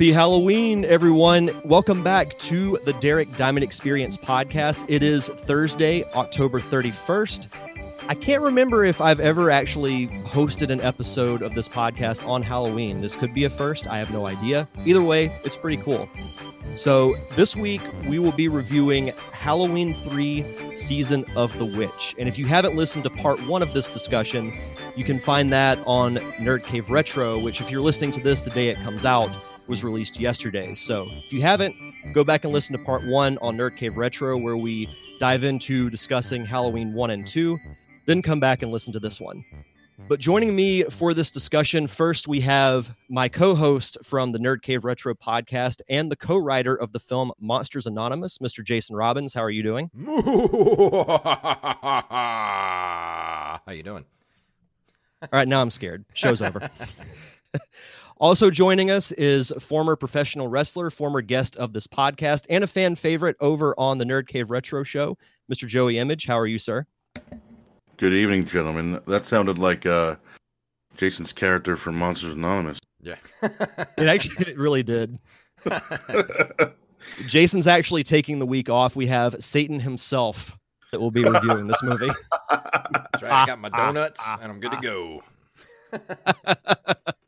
Happy Halloween, everyone. Welcome back to the Derek Diamond Experience podcast. It is Thursday, October 31st. I can't remember if I've ever actually hosted an episode of this podcast on Halloween. This could be a first. I have no idea. Either way, it's pretty cool. So, this week we will be reviewing Halloween 3 Season of the Witch. And if you haven't listened to part one of this discussion, you can find that on Nerd Cave Retro, which, if you're listening to this the day it comes out, was released yesterday. So, if you haven't, go back and listen to part one on Nerd Cave Retro, where we dive into discussing Halloween 1 and 2 then come back and listen to this one. But joining me for this discussion, first we have my co host from the Nerd Cave Retro podcast and the co writer of the film Monsters Anonymous, Mr. Jason Robbins. How are you doing? How are you doing? All right, now I'm scared. Show's over. also joining us is former professional wrestler, former guest of this podcast, and a fan favorite over on the Nerd Cave Retro show, Mr. Joey Image. How are you, sir? Good evening, gentlemen. That sounded like uh, Jason's character from Monsters Anonymous. Yeah. it actually it really did. Jason's actually taking the week off. We have Satan himself that will be reviewing this movie. That's right. I got my donuts and I'm good to go.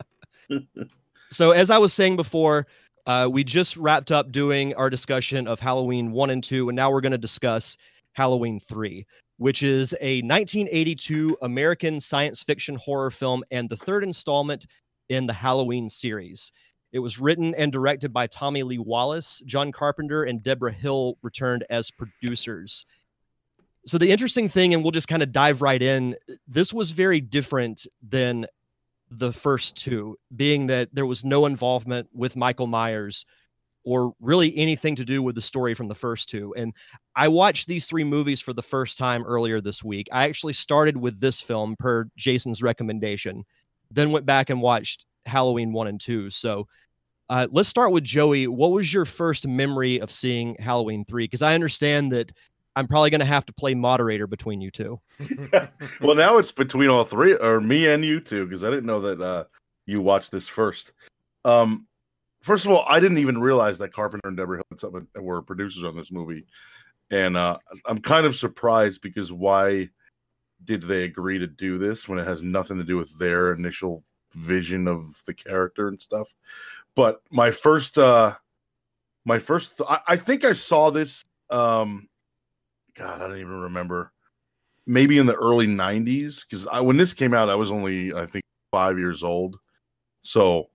so, as I was saying before, uh, we just wrapped up doing our discussion of Halloween 1 and 2, and now we're going to discuss Halloween 3 which is a 1982 American science fiction horror film and the third installment in the Halloween series. It was written and directed by Tommy Lee Wallace. John Carpenter and Debra Hill returned as producers. So, the interesting thing, and we'll just kind of dive right in, this was very different than the first two, being that there was no involvement with Michael Myers or really anything to do with the story from the first two. And I watched these three movies for the first time earlier this week. I actually started with this film per Jason's recommendation, then went back and watched Halloween 1 and 2. So uh, let's start with Joey. What was your first memory of seeing Halloween 3? Because I understand that I'm probably going to have to play moderator between you two. well, now it's between all three, or me and you two, because I didn't know that uh, you watched this first. Um, first of all, I didn't even realize that Carpenter and Debra Hill were producers on this movie, and uh, I'm kind of surprised because why did they agree to do this when it has nothing to do with their initial vision of the character and stuff? But my first, uh, my first, th- I, I think I saw this. Um, God, I don't even remember. Maybe in the early '90s, because when this came out, I was only, I think, five years old. So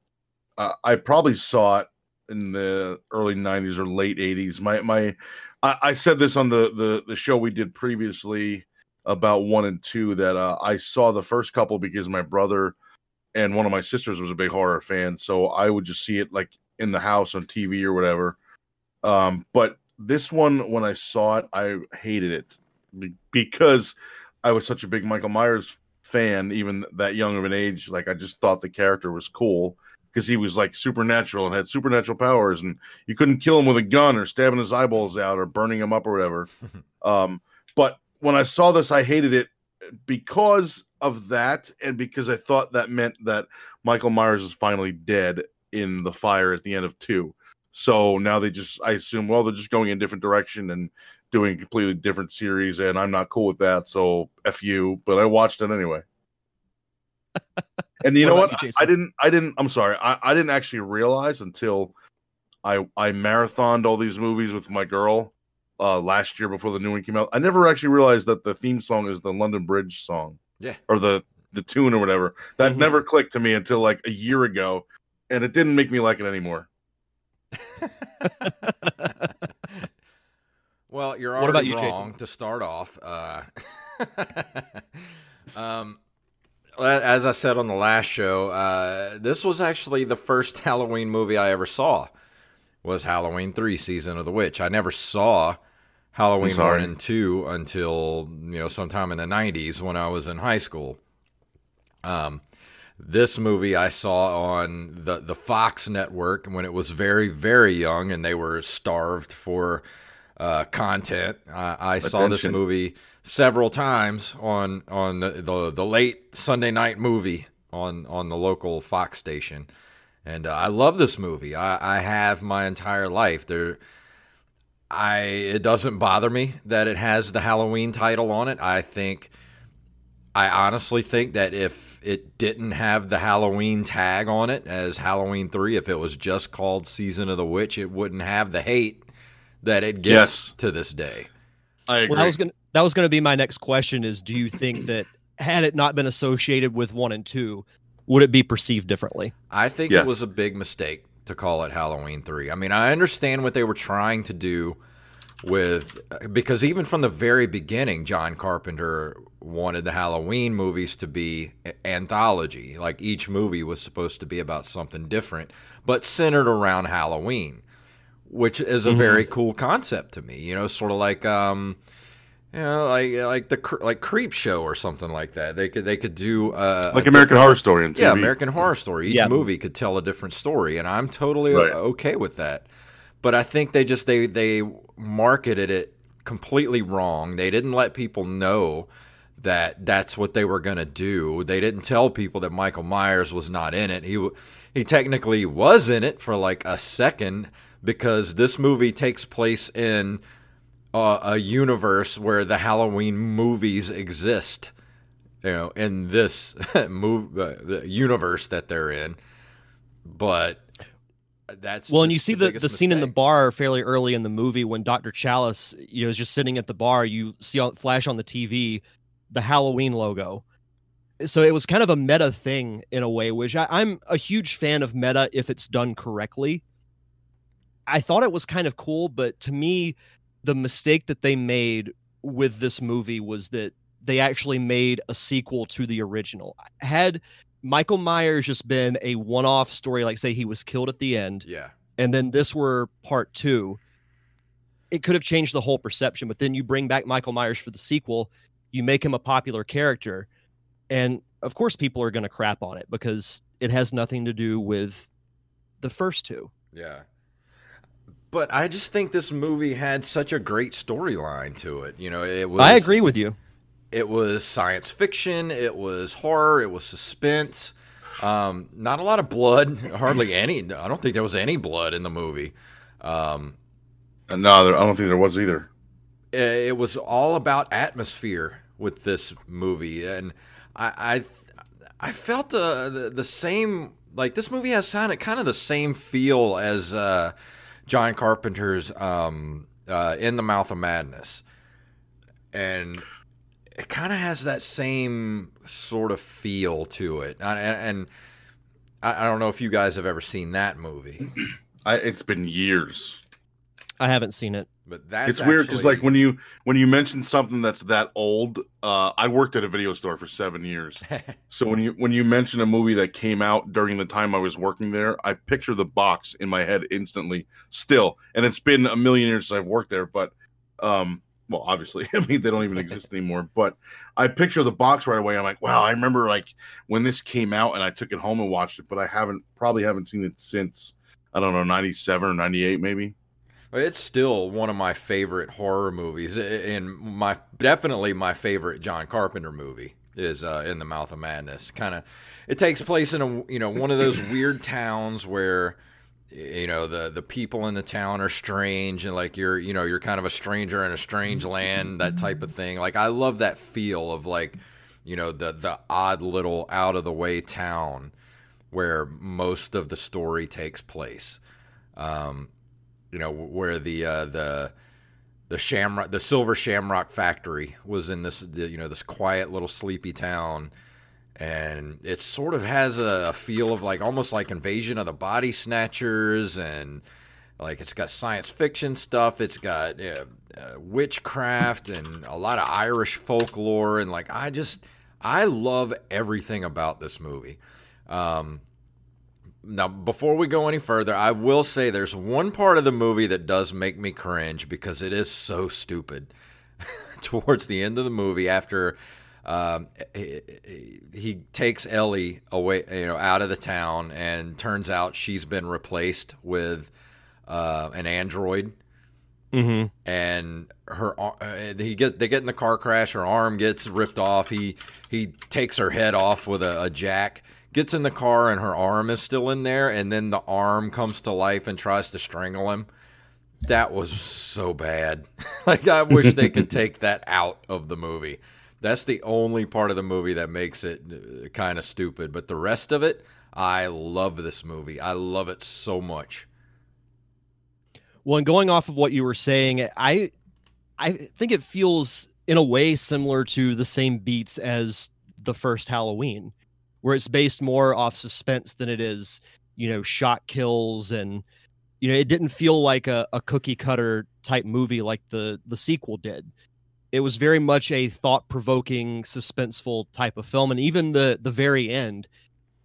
uh, I probably saw it in the early 90s or late 80s. My my I, I, said this on the, the the show we did previously about one and two that uh, I saw the first couple because my brother and one of my sisters was a big horror fan, so I would just see it like in the house on TV or whatever. Um, but this one, when I saw it, I hated it because I was such a big Michael Myers fan, even that young of an age. Like I just thought the character was cool because he was like supernatural and had supernatural powers, and you couldn't kill him with a gun or stabbing his eyeballs out or burning him up or whatever. um, but when I saw this, I hated it because of that, and because I thought that meant that Michael Myers is finally dead in the fire at the end of two. So now they just, I assume, well, they're just going in a different direction and doing a completely different series, and I'm not cool with that. So f you. But I watched it anyway. And you what know what? You, I didn't. I didn't. I'm sorry. I, I didn't actually realize until I I marathoned all these movies with my girl uh, last year before the new one came out. I never actually realized that the theme song is the London Bridge song. Yeah. Or the the tune or whatever. That mm-hmm. never clicked to me until like a year ago, and it didn't make me like it anymore. well, you're already what about you, wrong Jason? to start off. Uh, um, as I said on the last show, uh, this was actually the first Halloween movie I ever saw. Was Halloween three, Season of the Witch. I never saw Halloween one and two until you know sometime in the '90s when I was in high school. Um, this movie I saw on the the Fox network when it was very very young and they were starved for uh, content. I, I saw this movie several times on on the, the, the late Sunday night movie on on the local Fox station, and uh, I love this movie. I, I have my entire life. There, I it doesn't bother me that it has the Halloween title on it. I think, I honestly think that if it didn't have the Halloween tag on it as Halloween three, if it was just called Season of the Witch, it wouldn't have the hate that it gets Yes. to this day. I agree. Well, that was gonna that was gonna be my next question. Is do you think that had it not been associated with one and two, would it be perceived differently? I think Yes. it was a big mistake to call it Halloween 3. I mean, I understand what they were trying to do with because even from the very beginning John Carpenter wanted the Halloween movies to be anthology. Like each movie was supposed to be about something different, but centered around Halloween, which is a very cool concept to me. You know, sort of like um you know, like like the like Creep Show or something like that. They could they could do uh, like American Horror Story on TV. yeah, American Horror Story. Each Yeah. movie could tell a different story, and I'm totally Right. okay with that. But I think they just they they marketed it completely wrong. They didn't let people know that that's what they were going to do. They didn't tell people that Michael Myers was not in it. He he technically was in it for like a second because this movie takes place in uh, a universe where the Halloween movies exist. You know, in this move, uh, the universe that they're in, but that's Well, and you see the, biggest the scene in the bar fairly early in the movie when Dr. Chalice, you know, is just sitting at the bar. You see on flash on the TV the Halloween logo. So it was kind of a meta thing in a way, which I, I'm a huge fan of meta if it's done correctly. I thought it was kind of cool, but to me, the mistake that they made with this movie was that they actually made a sequel to the original. Had Michael Myers just been a one off story, like say he was killed at the end, Yeah, and then this were part two, it could have changed the whole perception. But then you bring back Michael Myers for the sequel, you make him a popular character, and of course people are going to crap on it because it has nothing to do with the first two. yeah. But I just think this movie had such a great storyline to it. You know, it was. I agree with you. It was science fiction. It was horror. It was suspense. Um, not a lot of blood. Hardly any. I don't think there was any blood in the movie. Um, no, there, I don't think there was either. it was all about atmosphere with this movie, and I I, I felt uh, the the same like this movie has kind of kind of the same feel as uh, John Carpenter's um, uh, In the Mouth of Madness, and it kind of has that same sort of feel to it, and, and I, I don't know if you guys have ever seen that movie, I, it's been years. I haven't seen it. but that's it's weird because, like, when you when you mention something that's that old, uh, I worked at a video store for seven years. So when you when you mention a movie that came out during the time I was working there, I picture the box in my head instantly. Still, and it's been a million years since I've worked there, but um, well, obviously, I mean they don't even exist anymore. But I picture the box right away. I'm like, wow, I remember like when this came out, and I took it home and watched it, but I haven't probably haven't seen it since I don't know '97 or '98 maybe. It's still one of my favorite horror movies, and my definitely my favorite John Carpenter movie is uh, In the Mouth of Madness. Kind of, it takes place in a you know one of those weird towns where you know the the people in the town are strange and like you're you know you're kind of a stranger in a strange land that type of thing. Like I love that feel of like you know the the odd little out of the way town where most of the story takes place. Um, you know where the uh, the the shamrock the silver shamrock factory was in this the, you know this quiet little sleepy town and it sort of has a, a feel of like almost like invasion of the body snatchers and like it's got science fiction stuff it's got uh, uh, witchcraft and a lot of irish folklore and like i just i love everything about this movie um, now, before we go any further, I will say there's one part of the movie that does make me cringe because it is so stupid. Towards the end of the movie, after um, he, he takes Ellie away, you know, out of the town, and turns out she's been replaced with uh, an android Mm-hmm. and her uh, he get they get in the car crash her arm gets ripped off he he takes her head off with a, a jack gets in the car and her arm is still in there, and then the arm comes to life and tries to strangle him. That was so bad. like I wish they could take that out of the movie. That's the only part of the movie that makes it uh, kind of stupid, but the rest of it, I love this movie. I love it so much. Well, and going off of what you were saying, I I think it feels in a way similar to the same beats as the first Halloween, where it's based more off suspense than it is, you know, shot kills and you know, it didn't feel like a, a cookie cutter type movie like the the sequel did. It was very much a thought provoking, suspenseful type of film, and even the the very end,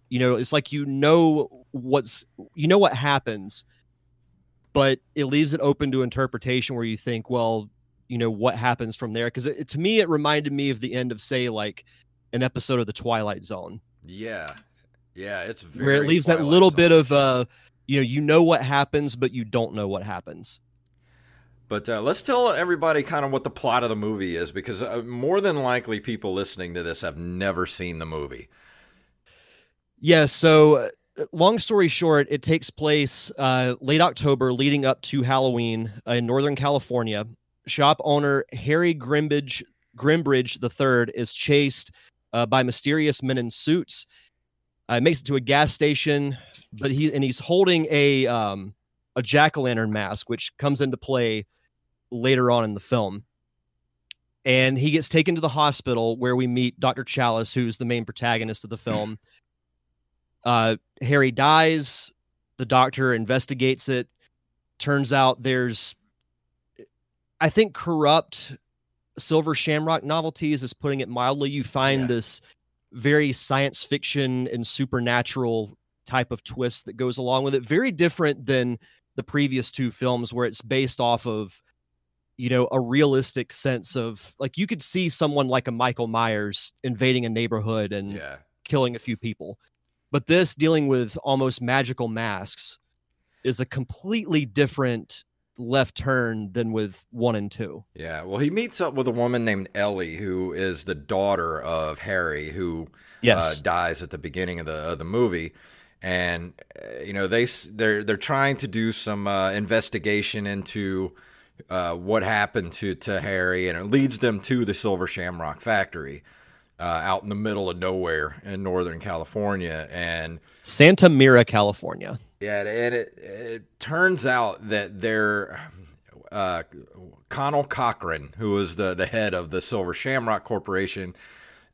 you know, it's like you know what's you know what happens, but it leaves it open to interpretation where you think, well, you know, what happens from there? Because to me, it reminded me of the end of say like an episode of the Twilight Zone. Yeah, yeah, it's where it leaves Twilight that little Zone. bit of uh you know you know what happens but you don't know what happens But uh, let's tell everybody kind of what the plot of the movie is because uh, more than likely people listening to this have never seen the movie. yeah so uh, long story short it takes place uh, late october leading up to halloween uh, in northern california shop owner harry grimbridge grimbridge iii is chased by mysterious men in suits makes it to a gas station but he and he's holding a um, a jack-o'-lantern mask which comes into play later on in the film. And he gets taken to the hospital where we meet dr chalice who's the main protagonist of the film. Uh, harry dies. The doctor investigates it. Turns out there's i think corrupt silver shamrock novelties is putting it mildly. You find Yeah. this very science fiction and supernatural type of twist that goes along with it. Very different than the previous two films where it's based off of you know a realistic sense of like you could see someone like a michael myers invading a neighborhood and Yeah. killing a few people but this dealing with almost magical masks is a completely different left turn than with one and two Yeah. Well, he meets up with a woman named Ellie, who is the daughter of Harry, who yes uh, dies at the beginning of the of the movie, and uh, you know they they're they're trying to do some uh, investigation into uh, what happened to to Harry, and it leads them to the Silver Shamrock factory. Uh, out in the middle of nowhere in Northern California, and santa mira california yeah, and it, it turns out that they're uh, Conal Cochran, who is the, the head of the Silver Shamrock Corporation,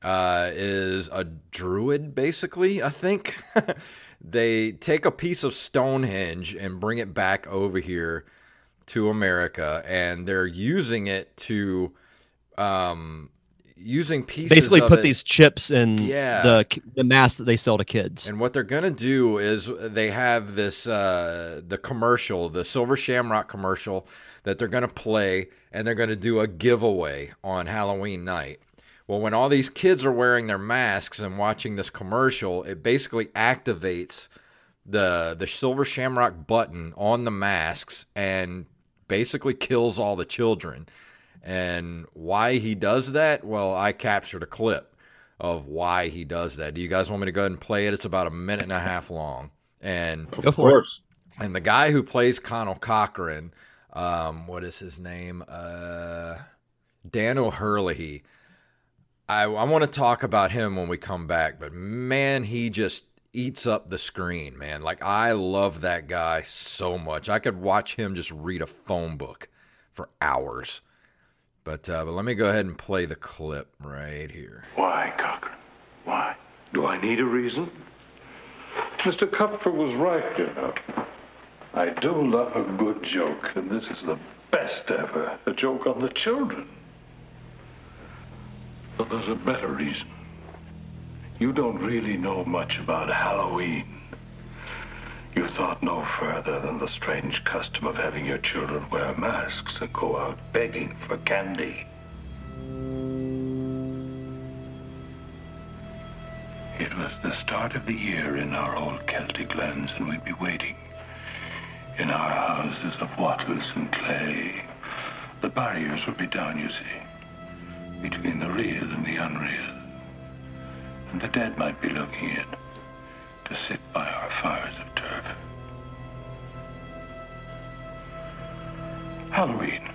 uh, is a druid, basically, I think. they take a piece of Stonehenge and bring it back over here to America, and they're using it to. Um, using pieces basically put it- these chips in Yeah. the the mask that they sell to kids and what they're gonna do is they have this uh, the commercial, the Silver Shamrock commercial that they're gonna play, and they're gonna do a giveaway on Halloween night. Well, when all these kids are wearing their masks and watching this commercial, it basically activates the the Silver Shamrock button on the masks and basically kills all the children. And why he does that? Well, I captured a clip of why he does that. Do you guys want me to go ahead and play it? It's about a minute and a half long. And Of Go for it. course. and the guy who plays Conal Cochran, um, what is his name? Uh, Dan O'Herlihy. I, I want to talk about him when we come back, but man, he just eats up the screen, man. Like I love that guy so much. I could watch him just read a phone book for hours. But uh, but let me go ahead and play the clip right here. Why, Cochran? Why? Do I need a reason? Mr. Cuthbert was right, you know. I do love a good joke, and this is the best ever. A joke on the children. But there's a better reason. You don't really know much about Halloween. You thought no further than the strange custom of having your children wear masks and go out begging for candy. It was the start of the year in our old Celtic lands, and we'd be waiting in our houses of wattles and clay. The barriers would be down, you see, between the real and the unreal. And the dead might be looking in, to sit by our fires of turf. Halloween.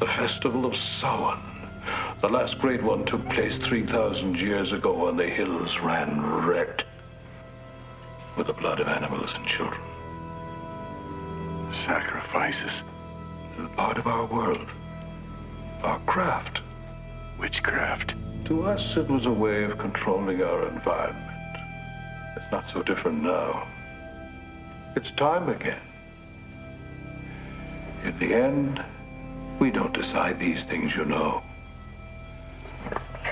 The festival of Samhain. The last great one took place 3,000 years ago, and the hills ran red with the blood of animals and children. Sacrifices. Part of our world. Our craft. Witchcraft. To us, it was a way of controlling our environment. It's not so different now. It's time again. In the end, we don't decide these things, you know.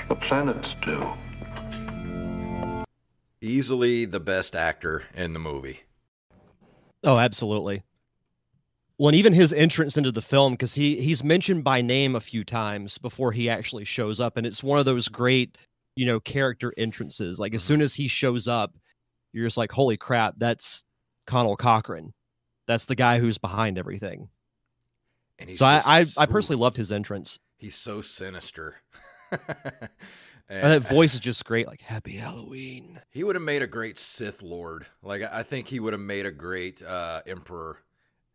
The planets do. Easily the best actor in the movie. Oh, absolutely. Well, and even his entrance into the film, because he he's mentioned by name a few times before he actually shows up, and it's one of those great, you know, character entrances. Like as Mhm. soon as he shows up, you're just like, "Holy crap, that's Conal Cochran. That's the guy who's behind everything." And he's so I, I I personally loved his entrance. He's so sinister. And that voice is just great, like "Happy Halloween." He would have made a great Sith Lord. Like I I think he would have made a great uh, Emperor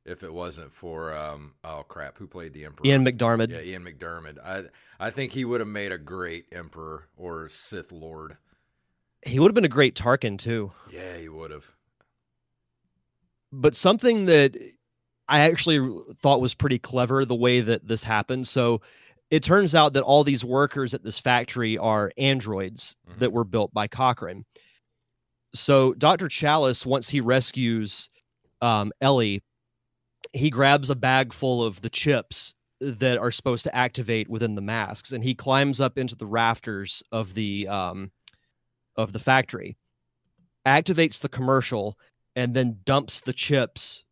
if it wasn't for um oh crap, who played the Emperor? Ian McDiarmid. Yeah, Ian McDiarmid. I I think he would have made a great Emperor or Sith Lord. He would have been a great Tarkin too. Yeah, he would have. but something that I actually thought was pretty clever the way that this happened. So it turns out that all these workers at this factory are androids Mhm. that were built by Cochran. So Dr. Chalice, once he rescues um, Ellie, he grabs a bag full of the chips that are supposed to activate within the masks, and he climbs up into the rafters of the um, of the factory, activates the commercial, and then dumps the chips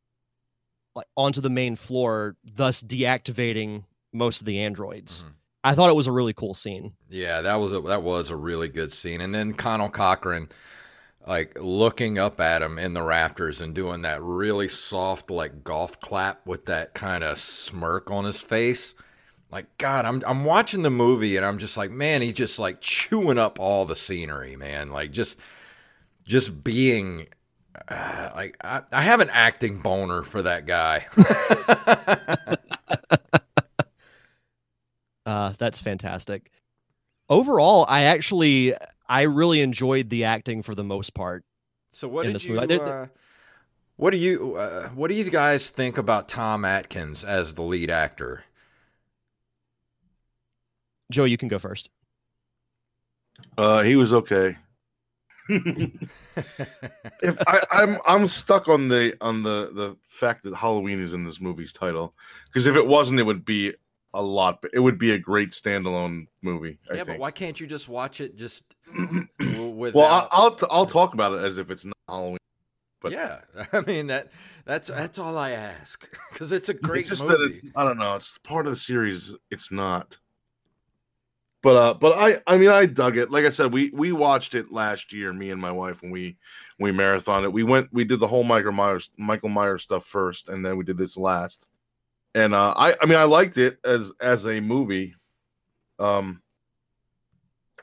like onto the main floor, thus deactivating most of the androids. Mhm. I thought it was a really cool scene. Yeah, that was a that was a really good scene. And then Conal Cochran like looking up at him in the rafters and doing that really soft like golf clap with that kind of smirk on his face. Like God, I'm I'm watching the movie and I'm just like, man, he's just like chewing up all the scenery, man. Like just just being uh, like I, I have an acting boner for that guy. Uh, that's fantastic. Overall, I actually I really enjoyed the acting for the most part. So what in did this you? movie. There- there- uh, what do you? Uh, what do you guys think about Tom Atkins as the lead actor? Joe, you can go first. Uh, he was okay. if I, I'm I'm stuck on the on the the fact that Halloween is in this movie's title because if it wasn't, it would be a lot. But it would be a great standalone movie. I yeah, but why can't you just watch it just w- without? Well, I'll t- I'll talk about it as if it's not Halloween. but- yeah, I mean that that's that's all I ask because it's a great it's just movie. that it's I don't know. It's part of the series. It's not. But uh, but I I mean I dug it. Like I said, we we watched it last year. Me and my wife when we we marathon it. We went we did the whole Michael Myers Michael Myers stuff first, and then we did this last. And uh, I I mean I liked it as as a movie. Um,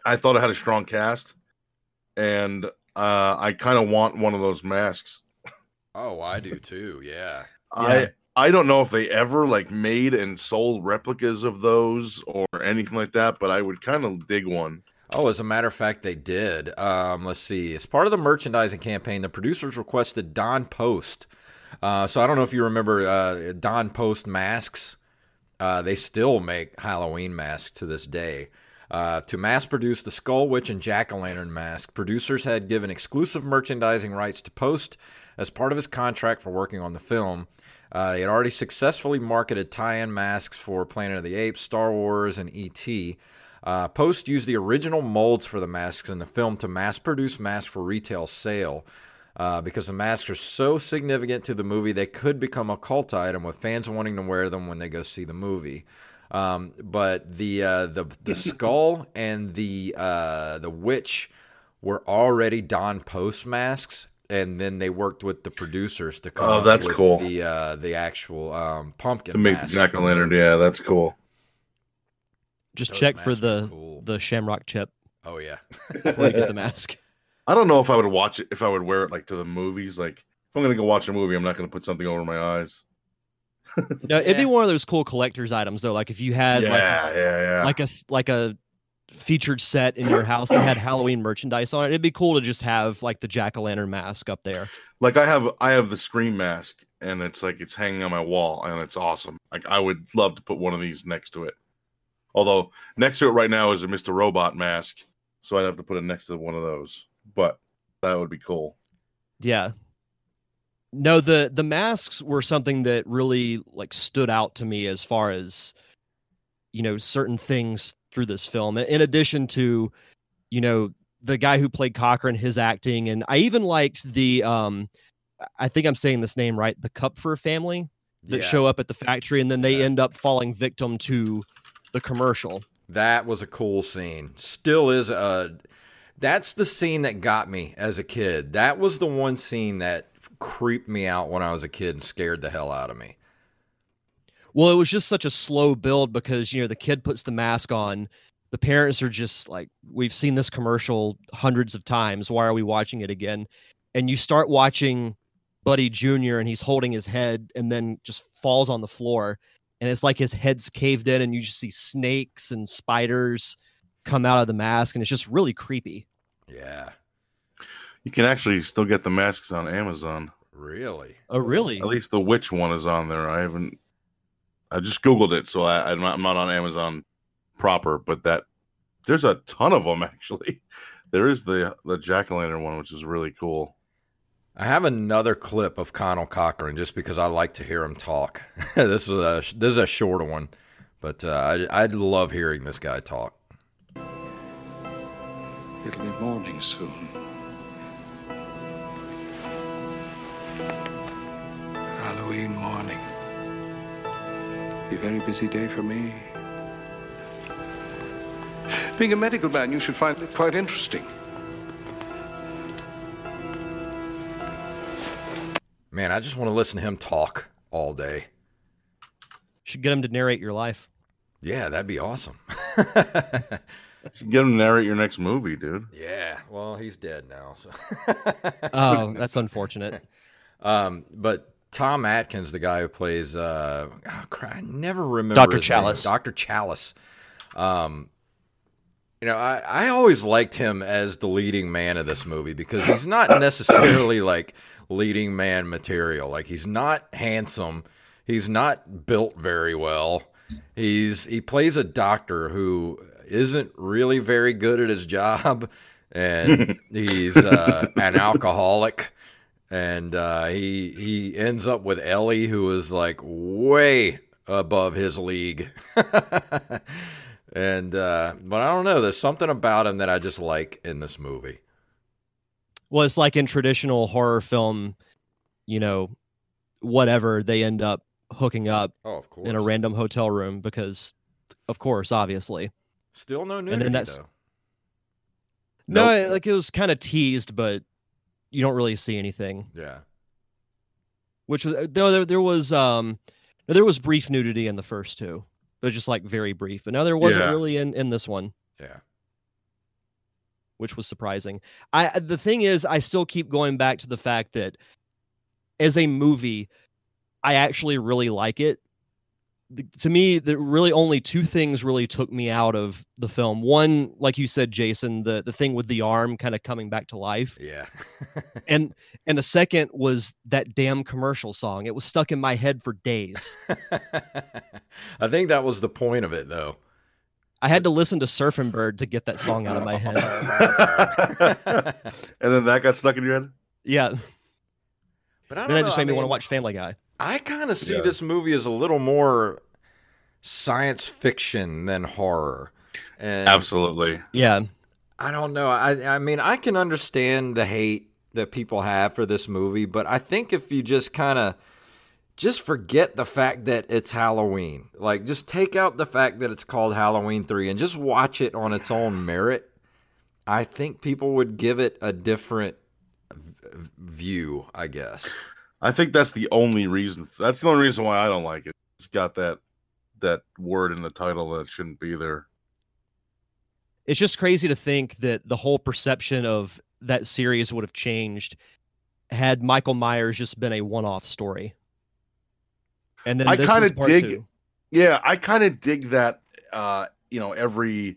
I thought it had a strong cast, and uh, I kind of want one of those masks. oh, I do too. Yeah. I I don't know if they ever like made and sold replicas of those or anything like that, but I would kind of dig one. Oh, as a matter of fact, they did. Um, let's see. As part of the merchandising campaign, the producers requested Don Post. Uh, so I don't know if you remember uh, Don Post masks. Uh, they still make Halloween masks to this day. Uh, to mass produce the Skull Witch and Jack o' Lantern mask, producers had given exclusive merchandising rights to Post as part of his contract for working on the film. Uh, he had already successfully marketed tie in masks for Planet of the Apes, Star Wars, and E.T. Uh, Post used the original molds for the masks in the film to mass produce masks for retail sale. Uh, because the masks are so significant to the movie, they could become a cult item with fans wanting to wear them when they go see the movie. Um, but the uh, the the skull and the uh, the witch were already Don Post masks, and then they worked with the producers to come Oh, up that's with cool. the uh, the actual um, pumpkin To make mask. the Jack o' lantern, yeah, that's cool. Just Those check for the cool. the Shamrock chip. Oh yeah. before you get the mask. I don't know if I would watch it if I would wear it like to the movies. Like if I'm gonna go watch a movie, I'm not gonna put something over my eyes. No, it'd be one of those cool collector's items though. Like if you had yeah, like yeah, yeah. like a s- like a featured set in your house that had Halloween merchandise on it, it'd be cool to just have like the jack o' lantern mask up there. like I have I have the scream mask and it's like it's hanging on my wall and it's awesome. Like I would love to put one of these next to it. Although next to it right now is a Mr. Robot mask, so I'd have to put it next to one of those. But that would be cool. Yeah. No, the the masks were something that really like stood out to me as far as you know certain things through this film. In addition to you know the guy who played Cochran, his acting, and I even liked the um I think I'm saying this name right, the Kupfer family that Yeah. show up at the factory, and then they Yeah. end up falling victim to the commercial. That was a cool scene. Still is a. That's the scene that got me as a kid. That was the one scene that creeped me out when I was a kid and scared the hell out of me. Well, it was just such a slow build because you know the kid puts the mask on. The parents are just like, "We've seen this commercial hundreds of times. Why are we watching it again?" And you start watching Buddy Junior, and he's holding his head, and then just falls on the floor, and it's like his head's caved in, and you just see snakes and spiders come out of the mask, and it's just really creepy. Yeah, You can actually still get the masks on Amazon. really. Oh, really? At least the witch one is on there. I haven't. I just googled it, so I, I'm, not, I'm not on Amazon proper. But that there's a ton of them actually. There is the the jack o' lantern one, which is really cool. I have another clip of Conal Cochran just because I like to hear him talk. this is a this is a shorter one, but uh, I, I'd love hearing this guy talk. It'll be morning soon. Halloween morning. Be a very busy day for me. Being a medical man, you should find it quite interesting. Man, I just want to listen to him talk all day. Should get him to narrate your life. Yeah, that'd be awesome. You should get him to narrate your next movie, dude. yeah, well, he's dead now. So. Oh, that's unfortunate. Um, but Tom Atkins, the guy who plays, uh, oh, crap, I never remember Dr. his name. Chalice. Dr. Chalice. Um, you know, I, I always liked him as the leading man of this movie because he's not necessarily like leading man material. Like he's not handsome. He's not built very well. He's he plays a doctor who isn't really very good at his job, and he's uh, an alcoholic and uh, he he ends up with Ellie, who is like way above his league. and uh, but I don't know. There's something about him that I just like in this movie. well it's like in traditional horror film you know whatever they end up hooking up Oh, of course. in a random hotel room because of course obviously Still no then nudity that's- though. no Nope. like it was kind of teased but you don't really see anything Yeah. which was there, there, there was um no, there was brief nudity in the first two but just like very brief but now there wasn't Yeah. really in in this one Yeah. which was surprising. I the thing is, I still keep going back to the fact that as a movie, I actually really like it. The- to me, the really only two things really took me out of the film. One, like you said, Jason, the the thing with the arm kind of coming back to life, Yeah. and and the second was that damn commercial song. It was stuck in my head for days. I think that was the point of it, though. I had to listen to Surfing Bird to get that song out of my head. and then that got stuck in your head. Yeah, But I don't then it just I made me want to watch Family Guy. I kind of see Yeah. this movie as a little more science fiction than horror. And Absolutely. Yeah, I don't know. I I mean, I can understand the hate that people have for this movie, but I think if you just kind of just forget the fact that it's Halloween, like just take out the fact that it's called Halloween 3 and just watch it on its own merit, I think people would give it a different view, I guess. I think that's the only reason. That's the only reason why I don't like it. It's got that that word in the title that shouldn't be there. it's just crazy to think that the whole perception of that series would have changed had Michael Myers just been a one-off story. And then I kinda dig- two. Yeah, I kind of dig that. Uh, you know, every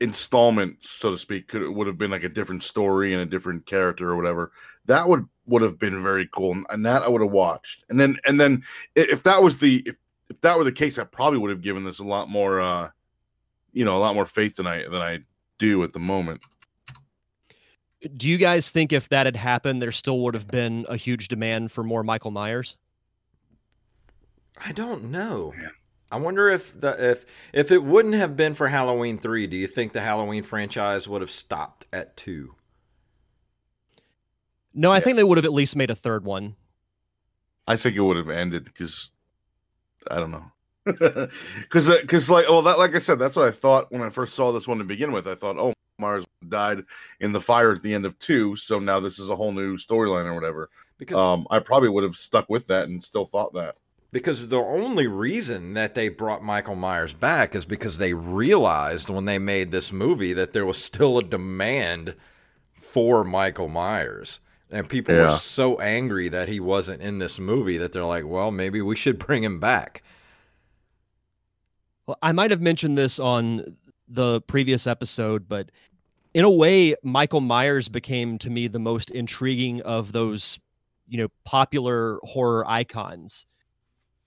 installment, so to speak, could would have been like a different story and a different character or whatever. That would would have been very cool, and- and that I would have watched. And then and then if that was the if, if that were the case, I probably would have given this a lot more, uh, you know, a lot more faith than I than I do at the moment. Do you guys think if that had happened, there still would have been a huge demand for more Michael Myers? I don't know. Yeah. I wonder if the if if it wouldn't have been for Halloween three, do you think the Halloween franchise would have stopped at two? No, I Yeah. think they would have at least made a third one. I think it would have ended because I don't know. Because, because, like, well, that, like I said, that's what I thought when I first saw this one to begin with. I thought, oh, Myers died in the fire at the end of two, so now this is a whole new storyline or whatever. Because Um, I probably would have stuck with that and still thought that. because the only reason that they brought Michael Myers back is because they realized when they made this movie that there was still a demand for Michael Myers. And people were so angry that he wasn't in this movie that they're like, well, maybe we should bring him back. Well, I might have mentioned this on the previous episode, but in a way, Michael Myers became to me the most intriguing of those, you know, popular horror icons.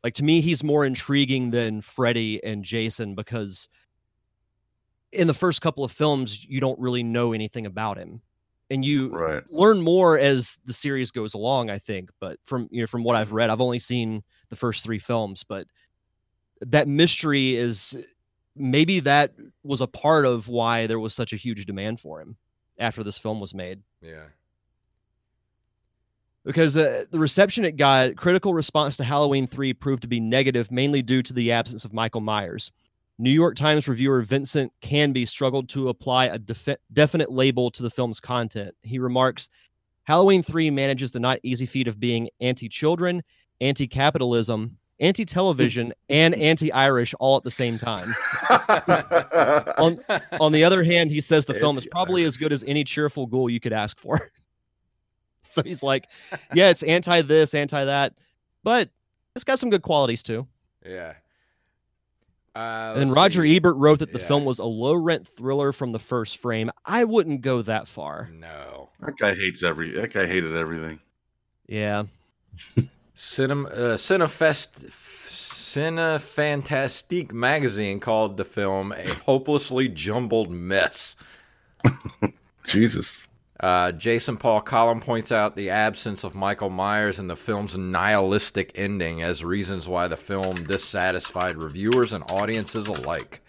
Like to me, he's more intriguing than Freddy and Jason because in the first couple of films, you don't really know anything about him. And you Right. learn more as the series goes along, I think. But from you know, from what I've read, I've only seen the first three films, but that mystery is maybe that was a part of why there was such a huge demand for him after this film was made Yeah. because uh, the reception it got critical response to halloween 3 proved to be negative mainly due to the absence of michael myers new york times reviewer vincent canby struggled to apply a defi- definite label to the film's content he remarks halloween 3 manages the not easy feat of being anti-children anti-capitalism anti-television and anti-irish all at the same time On- on the other hand, he says the film is probably as good as any cheerful ghoul you could ask for. so he's like, yeah, it's anti this, anti that, but it's got some good qualities too. yeah. Uh, and let's Roger see. Ebert wrote that the Yeah. film was a low rent thriller from the first frame. I wouldn't go that far. No. that guy hates every. That guy hated everything. Yeah. Cinem, uh, Cinefest, Cinefantastique magazine called the film a hopelessly jumbled mess. Jesus. Uh, Jason Paul Collum points out the absence of Michael Myers in the film's nihilistic ending as reasons why the film dissatisfied reviewers and audiences alike.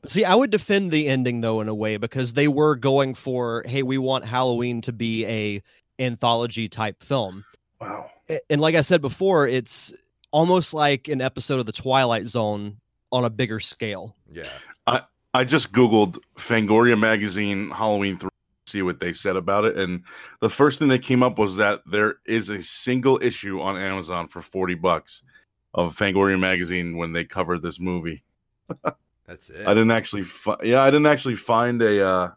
But see, I would defend the ending though in a way because they were going for, hey, we want Halloween to be a anthology type film. Wow. And like I said before, it's almost like an episode of the Twilight Zone on a bigger scale. Yeah. I just googled Fangoria magazine Halloween three to see what they said about it, and the first thing that came up was that there is a single issue on Amazon for forty bucks of Fangoria magazine when they covered this movie. That's it. I didn't actually, fi- yeah, I didn't actually find a uh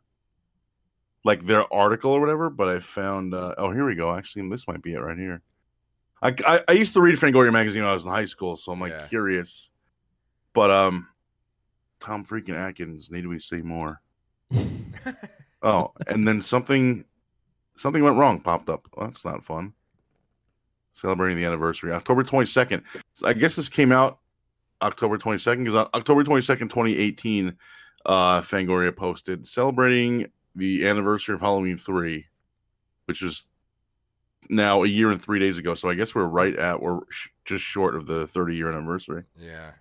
like their article or whatever, but I found. uh Oh, here we go. Actually, this might be it right here. I I, I used to read Fangoria magazine when I was in high school, so I'm like Yeah. curious. But um, Tom freaking Atkins. Need we say more? Oh, and then something something went wrong popped up. Well, that's not fun. Celebrating the anniversary, October twenty second. I guess this came out October twenty second because October twenty second, twenty eighteen. Uh, Fangoria posted celebrating the anniversary of Halloween three, which was now a year and three days ago. So I guess we're right at we're sh- just short of the thirty year anniversary. yeah.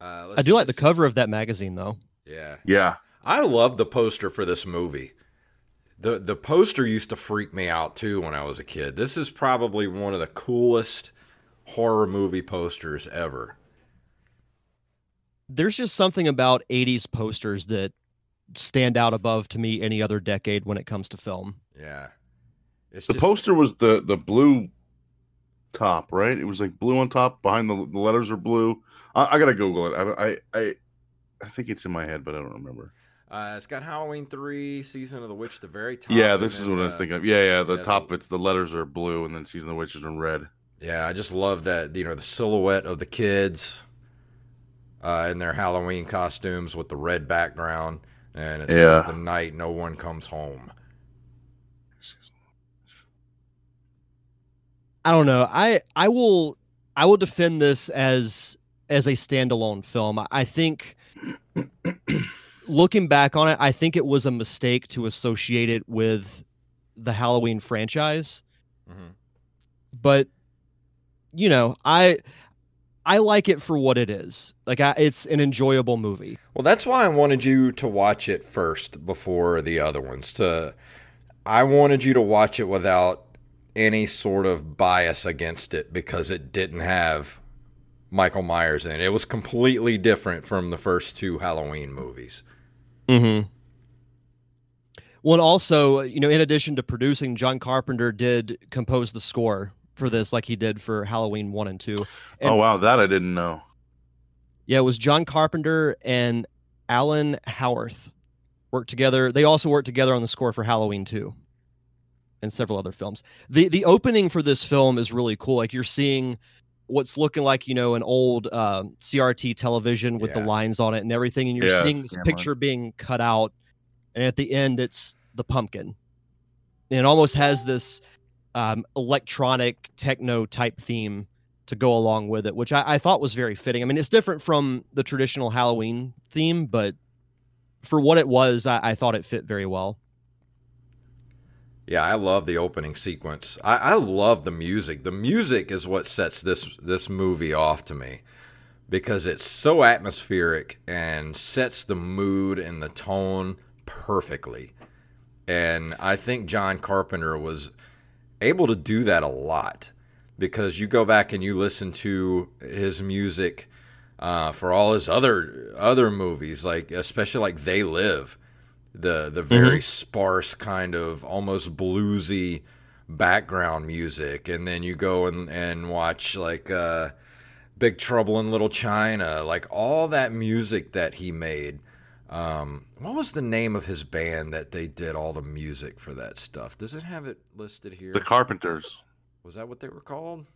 Uh, I let's do like the cover of that magazine though. Yeah. Yeah, I love the poster for this movie. The the poster used to freak me out too when I was a kid. This is probably one of the coolest horror movie posters ever. There's just something about 80s posters that stand out above to me any other decade when it comes to film. Yeah. It's the just, poster was the the blue top, right? It was like blue on top. Behind the, the letters are blue. I, I gotta Google it. I, I I I think it's in my head, but I don't remember. Uh, it's got Halloween three, Season of the Witch, the very top. yeah, this is what I was uh, thinking of. Yeah, yeah. The yeah, top, it's the letters are blue, and then season of the witches in red. Yeah, I just love that. You know, the silhouette of the kids uh, in their Halloween costumes with the red background, and it says Yeah. the night no one comes home. I don't know. I I will I will defend this as as a standalone film. I- think looking back on it, I think it was a mistake to associate it with the Halloween franchise. Mhm. But you know, I I like it for what it is. Like I, it's an enjoyable movie. Well, that's why I wanted you to watch it first before the other ones. To I wanted you to watch it without any sort of bias against it because it didn't have Michael Myers in it. It was completely different from the first two Halloween movies. Mm-hmm. Well, and also, you know, in addition to producing, John Carpenter did compose the score for this, like he did for Halloween one and two. And- oh wow, that I didn't know. Yeah, it was John Carpenter and Alan Howarth worked together. They also worked together on the score for Halloween 2 and several other films. The the opening for this film is really cool. Like you're seeing what's looking like, you know, an old uh, CRT television with the lines on it and everything and you're Yeah, seeing this picture being cut out and at the end it's the pumpkin. And it almost has this um, electronic techno type theme to go along with it, which I, I thought was very fitting. I mean, it's different from the traditional Halloween theme, but for what it was, I, I thought it fit very well. Yeah, I love the opening sequence. I, I love the music. The music is what sets this this movie off to me because it's so atmospheric and sets the mood and the tone perfectly. And I think John Carpenter was able to do that a lot because you go back and you listen to his music uh, for all his other other movies, like especially like They Live, the the very sparse kind of almost bluesy background music, and then you go and and watch like uh, Big Trouble in Little China, like all that music that he made. Um, what was the name of his band that they did all the music for that stuff? Does it have it listed here? The Carpenters. was that what they were called?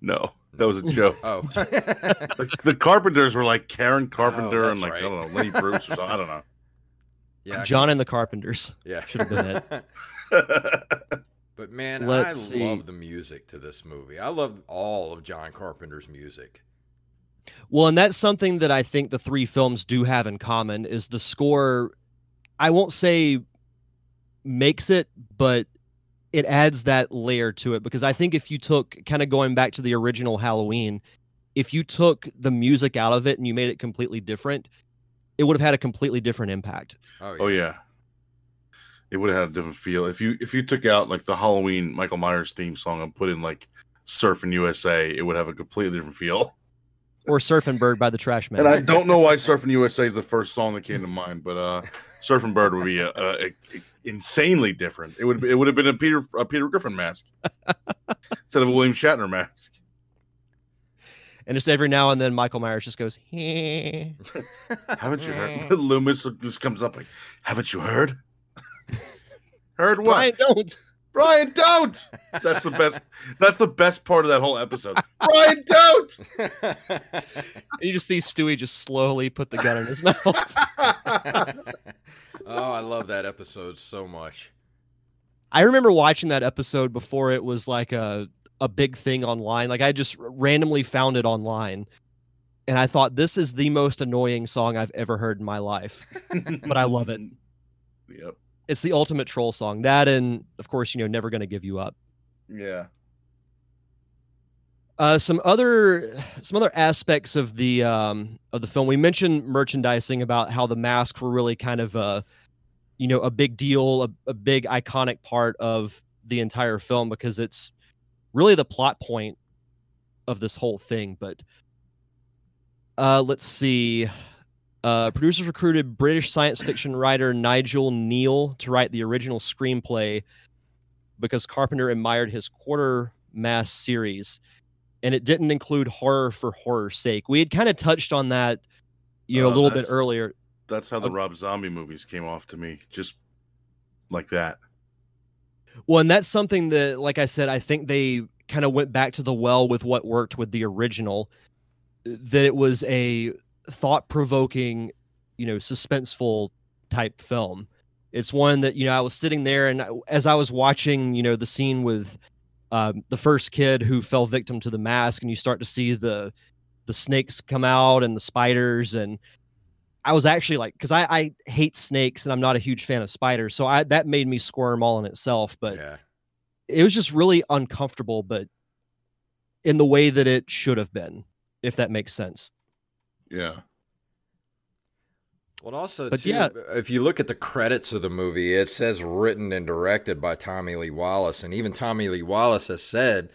No, that was a joke. Oh, the, the Carpenters were like Karen Carpenter Oh, and like right. I don't know Lenny Bruce or something. I don't know. Yeah, John and the Carpenters. Yeah, Should have been it. but man, Let's I see. love the music to this movie. I love all of John Carpenter's music. Well, and that's something that I think the three films do have in common is the score. I won't say makes it, but it adds that layer to it because I think if you took kind of going back to the original Halloween, if you took the music out of it and you made it completely different, it would have had a completely different impact. Oh yeah, oh yeah, it would have had a different feel if you if you took out like the Halloween Michael Myers theme song and put in like Surfing USA. It would have a completely different feel. Or Surfing Bird by the Trashmen. And I don't know why Surfing USA is the first song that came to mind, but uh, Surfing Bird would be a, a, a- insanely different. It would it would have been a Peter a Peter Griffin mask instead of a William Shatner mask. And just every now and then Michael Myers just goes, "Heh." Haven't you heard? Loomis just comes up like, "Haven't you heard? heard what? Brian, don't. Brian, don't!" That's the best. That's the best part of that whole episode. Brian, don't! You just see Stewie just slowly put the gun in his mouth. oh, I love that episode so much. I remember watching that episode before it was like a a big thing online. Like I just randomly found it online, and I thought this is the most annoying song I've ever heard in my life. But I love it. Yep. It's the ultimate troll song. That and of course, you know, never gonna give you up. Yeah. Uh, some other some other aspects of the um, of the film. We mentioned merchandising about how the masks were really kind of a you know a big deal, a, a big iconic part of the entire film because it's really the plot point of this whole thing. But uh, let's see. Uh, producers recruited British science fiction writer Nigel Kneale to write the original screenplay because Carpenter admired his quarter mass series and it didn't include horror for horror's sake. We had kind of touched on that, you know, Uh, a little bit earlier. That's how the Okay. Rob Zombie movies came off to me, just like that. Well, and that's something that, like I said, I think they kind of went back to the well with what worked with the original. That it was a thought provoking, you know, suspenseful type film. It's one that, you know, I was sitting there and as I was watching, you know, the scene with um, the first kid who fell victim to the mask, and you start to see the the snakes come out and the spiders and I was actually like, because I, I hate snakes and I'm not a huge fan of spiders, so I that made me squirm all in itself. But yeah. it was just really uncomfortable, but in the way that it should have been, if that makes sense. Yeah. Well, also, But too, yeah. if you look at the credits of the movie, it says written and directed by Tommy Lee Wallace, and even Tommy Lee Wallace has said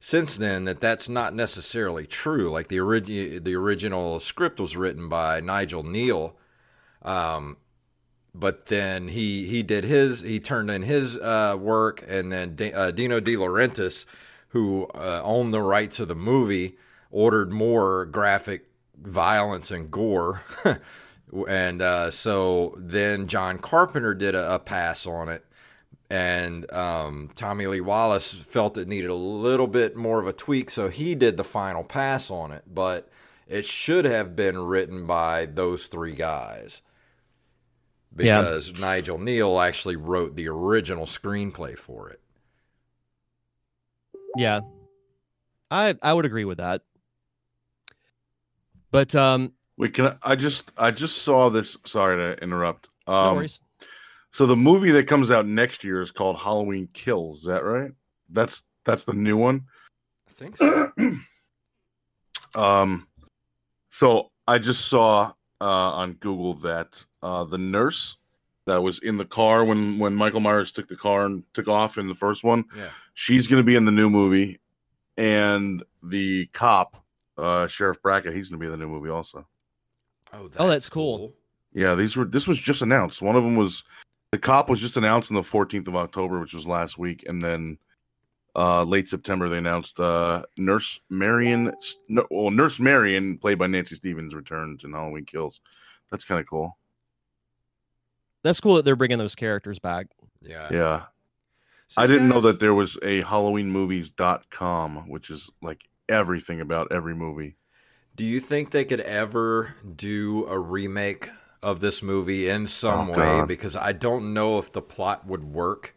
since then that that's not necessarily true. Like the origi- the original script was written by Nigel Kneale, um, but then he he did his he turned in his uh, work, and then D- uh, Dino De Laurentiis, who uh, owned the rights of the movie, ordered more graphic violence and gore. and uh, so then John Carpenter did a, a pass on it, and um, Tommy Lee Wallace felt it needed a little bit more of a tweak, so he did the final pass on it. But it should have been written by those three guys Yeah. because Nigel Kneale actually wrote the original screenplay for it. Yeah, I I would agree with that. But um, Wait, can I, I just I just saw this. Sorry to interrupt. no Um, worries. So the movie that comes out next year is called Halloween Kills. Is that right? That's that's the new one. I think so. um, so I just saw uh, on Google that uh, the nurse that was in the car when when Michael Myers took the car and took off in the first one, yeah. she's going to be in the new movie, and the cop, uh, Sheriff Brackett, he's going to be in the new movie also. Oh, Oh, that's cool. Yeah, these were this was just announced. One of them was the cop was just announced on the 14th of October, which was last week, and then uh late September they announced uh Nurse Marion well Nurse Marion played by Nancy Stephens returns in Halloween Kills. That's kind of cool. That's cool that they're bringing those characters back. Yeah. Yeah. So I didn't know that there was a halloweenmovies.com which is like everything about every movie. Do you think they could ever do a remake of this movie in some Oh, way? God. Because I don't know if the plot would work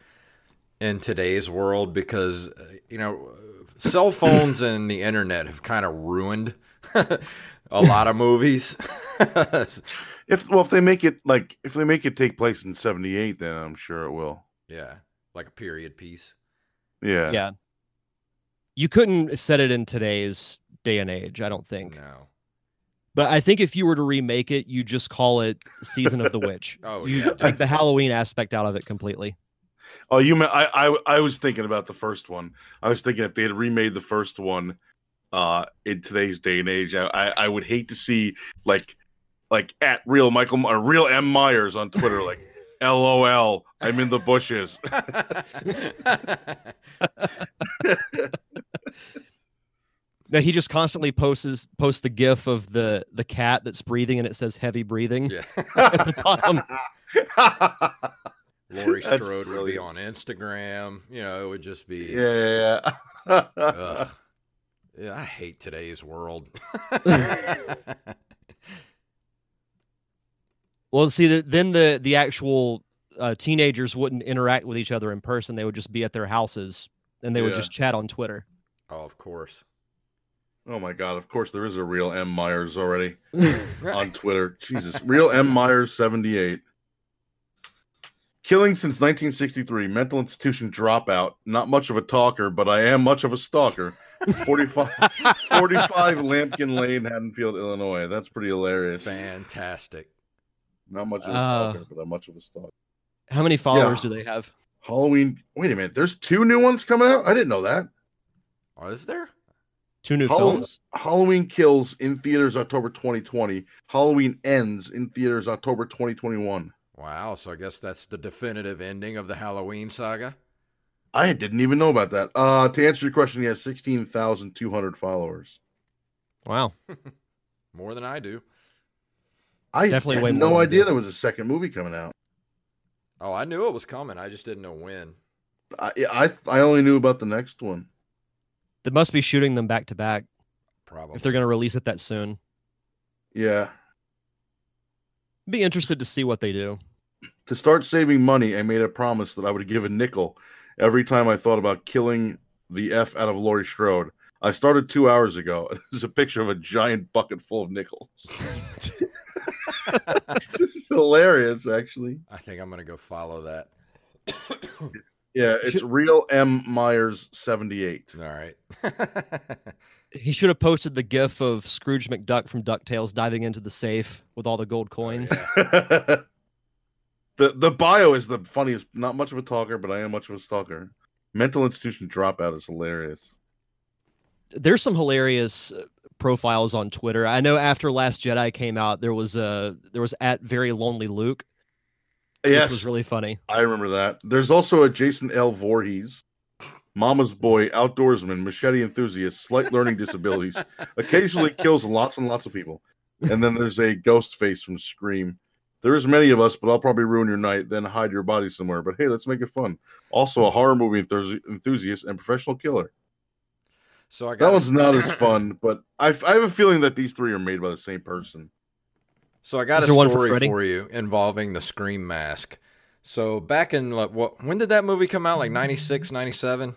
in today's world because, uh, you know, cell phones and the internet have kind of ruined a lot of movies. If well if they make it like if they make it take place in 78 then I'm sure it will. yeah. Like a period piece. Yeah. Yeah. You couldn't set it in today's day and age, I don't think. No. But I think if you were to remake it, you just call it Season of the Witch. Oh, you yeah. take the Halloween aspect out of it completely. Oh, you meant I, I I was thinking about the first one. I was thinking if they had remade the first one uh in today's day and age, I I, I would hate to see like like at real Michael or real M Myers on Twitter like LOL, I'm in the bushes. No, he just constantly posts posts the gif of the the cat that's breathing and it says heavy breathing. yeah. At the bottom. Laurie That's Strode would be on Instagram. You know, it would just be. yeah, yeah, yeah. Yeah, I hate today's world. Well, see, the, then the the actual uh, teenagers wouldn't interact with each other in person. They would just be at their houses and they would just chat on Twitter. oh, of course. Oh my god, of course there is a real M Myers already on Twitter. Jesus. Real M Myers 78. Killing since 1963. Mental institution dropout. Not much of a talker, but I am much of a stalker. 45, 45 Lampkin Lane, Haddonfield, Illinois. That's pretty hilarious. Fantastic. Not much of a Uh, talker, but I'm much of a stalker. How many followers Yeah. do they have? Halloween. Wait a minute. There's two new ones coming out? I didn't know that. Oh, is there? Two new Halloween- films. Halloween Kills in theaters October 2020. Halloween Ends in theaters October 2021. Wow. So I guess that's the definitive ending of the Halloween saga. I didn't even know about that. Uh, to answer your question, he has 16,200 followers. Wow. More than I do. I Definitely had no idea there was a second movie coming out. Oh, I knew it was coming. I just didn't know when. I I, I only knew about the next one. They must be shooting them back to back Probably. if they're going to release it that soon. Yeah. Be interested to see what they do. To start saving money, I made a promise that I would give a nickel every time I thought about killing the F out of Laurie Strode. I started two hours ago. There's a picture of a giant bucket full of nickels. this is hilarious, actually. I think I'm gonna go follow that. Yeah, it's real M Myers 78. All right. He should have posted the gif of Scrooge McDuck from DuckTales diving into the safe with all the gold coins. the the bio is the funniest. Not much of a talker, but I am much of a stalker. Mental institution dropout is hilarious. There's some hilarious uh, profiles on Twitter. I know after Last Jedi came out, there was a there was at very lonely Luke, which Yes, was really funny. I remember that. There's also a Jason L. Voorhees, mama's boy, outdoorsman, machete enthusiast, slight learning disabilities, occasionally kills lots and lots of people. And then there's a ghost face from Scream. There is many of us, but I'll probably ruin your night, then hide your body somewhere. But hey, let's make it fun. Also, a horror movie enthusi- enthusiast and professional killer. so I got That one's not as fun, but I, I have a feeling that these three are made by the same person. So I got Is a there one for story for you involving the Scream mask. So back in like, what? When did that movie come out? Like 96, 97?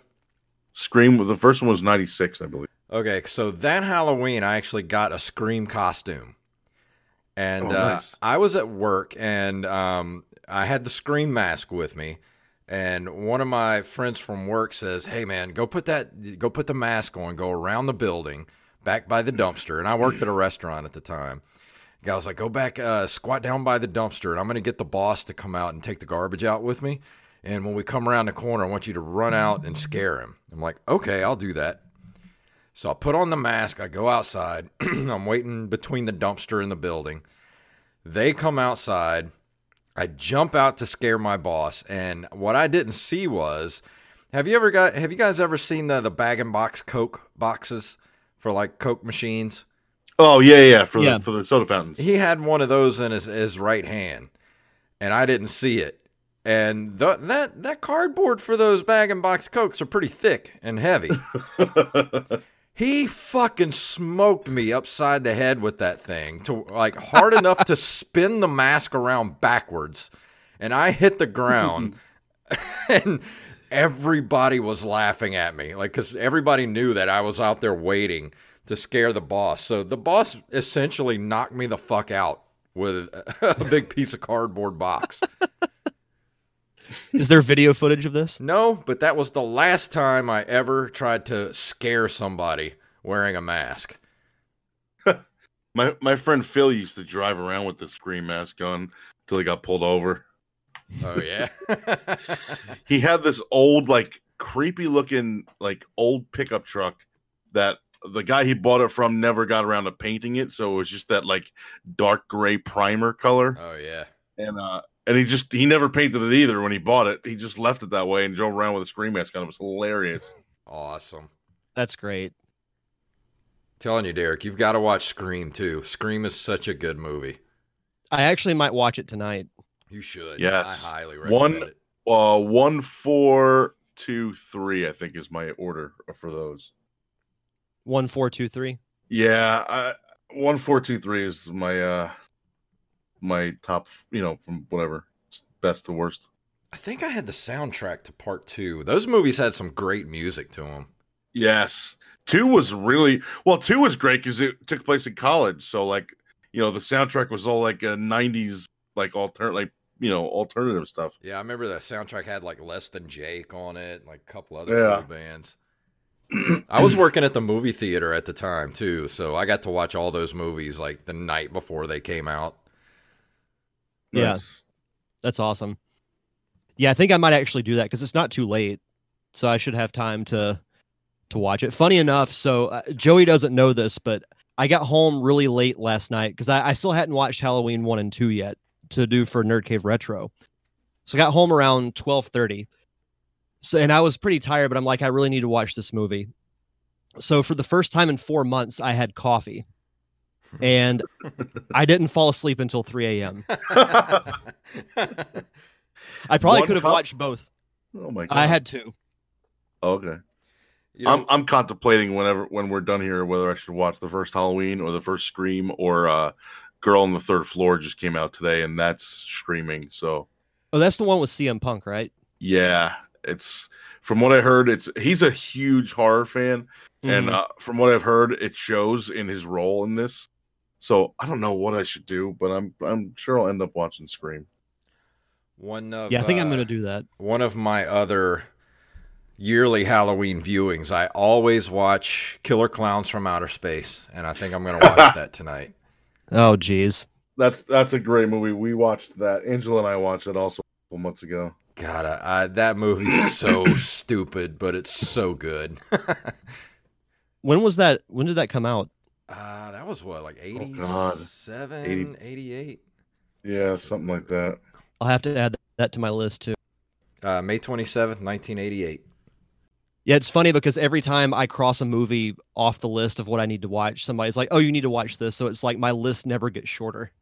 Scream, the first one was 96, I believe. Okay, so that Halloween, I actually got a Scream costume, and Oh, uh. I was at work, and um, I had the Scream mask with me, and one of my friends from work says, "Hey, man, go put that, go put the mask on, go around the building, back by the dumpster." And I worked at a restaurant at the time. Guy was like, "Go back, uh, squat down by the dumpster, and I'm to get the boss to come out and take the garbage out with me." And when we come around the corner, I want you to run out and scare him. I'm like, okay, I'll do that. So I put on the mask. I go outside. I'm waiting between the dumpster and the building. They come outside. I jump out to scare my boss. And what I didn't see was, have you ever got? Have you guys ever seen the the bag and box Coke boxes for like Coke machines? Oh, yeah, yeah, for, Yeah. The, for the soda fountains. He had one of those in his, his right hand, and I didn't see it. And the, that that cardboard for those bag and box cokes are pretty thick and heavy. he fucking smoked me upside the head with that thing to like hard enough to spin the mask around backwards, and I hit the ground, and everybody was laughing at me, like because everybody knew that I was out there waiting to scare the boss. So the boss essentially knocked me the fuck out with a big piece of cardboard box. Is there video footage of this? No, but that was the last time I ever tried to scare somebody wearing a mask. My my friend Phil used to drive around with the scream mask on until he got pulled over. Oh yeah. He had this old, like creepy looking, like old pickup truck that the guy he bought it from never got around to painting it, so it was just that like dark gray primer color. oh yeah. And uh and he just he never painted it either when he bought it. He just left it that way and drove around with a scream mask on. It was hilarious. Awesome. That's great. Telling you, Derek, you've got to watch Scream too. Scream is such a good movie. I actually might watch it tonight. You should. Yes. I highly recommend One- it. Uh one four two three, I think is my order for those. One four two three. Yeah, I, one four two three is my uh my top. You know, from whatever best to worst. I think I had the soundtrack to part two. Those movies had some great music to them. Yes, two was really well. Two was great because it took place in college, so like you know the soundtrack was all like a '90s like alternate like you know alternative stuff. Yeah, I remember the soundtrack had like Less Than Jake on it, and, like a couple other Yeah. bands. I was working at the movie theater at the time too, so I got to watch all those movies like the night before they came out. Yeah. Nice. That's awesome. Yeah, I think I might actually do that because it's not too late, so I should have time to to watch it. Funny enough, so uh, Joey doesn't know this, but I got home really late last night because I, I still hadn't watched Halloween one and two yet to do for Nerd Cave Retro. So I got home around twelve thirty. So and I was pretty tired, but I'm like, I really need to watch this movie. So for the first time in four months, I had coffee. and I didn't fall asleep until 3 a.m. I probably One could have cup? watched both. oh my god! I had two. okay. You know, I'm I'm contemplating whenever when we're done here whether I should watch the first Halloween or the first Scream or uh, Girl on the Third Floor just came out today and that's streaming. So Oh, that's the one with CM Punk, right? yeah, it's from what I heard, it's he's a huge horror fan, and Mhm. uh, from what I've heard, it shows in his role in this. So I don't know what I should do, but I'm I'm sure I'll end up watching Scream. one of yeah, I think I'm uh, going to do that. one of my other yearly Halloween viewings. I always watch Killer Clowns from Outer Space, and I think I'm going to watch that tonight. Oh, geez. That's that's a great movie. We watched that. Angela and I watched it also a couple months ago. God, I, I, that movie's so stupid, but it's so good. When was that? When did that come out? Uh, that was what, like Oh, 87, 80 88? Yeah, something like that. I'll have to add that to my list too. Uh, May 27th, 1988. Yeah, it's funny because every time I cross a movie off the list of what I need to watch, somebody's like, "Oh, you need to watch this." So it's like my list never gets shorter.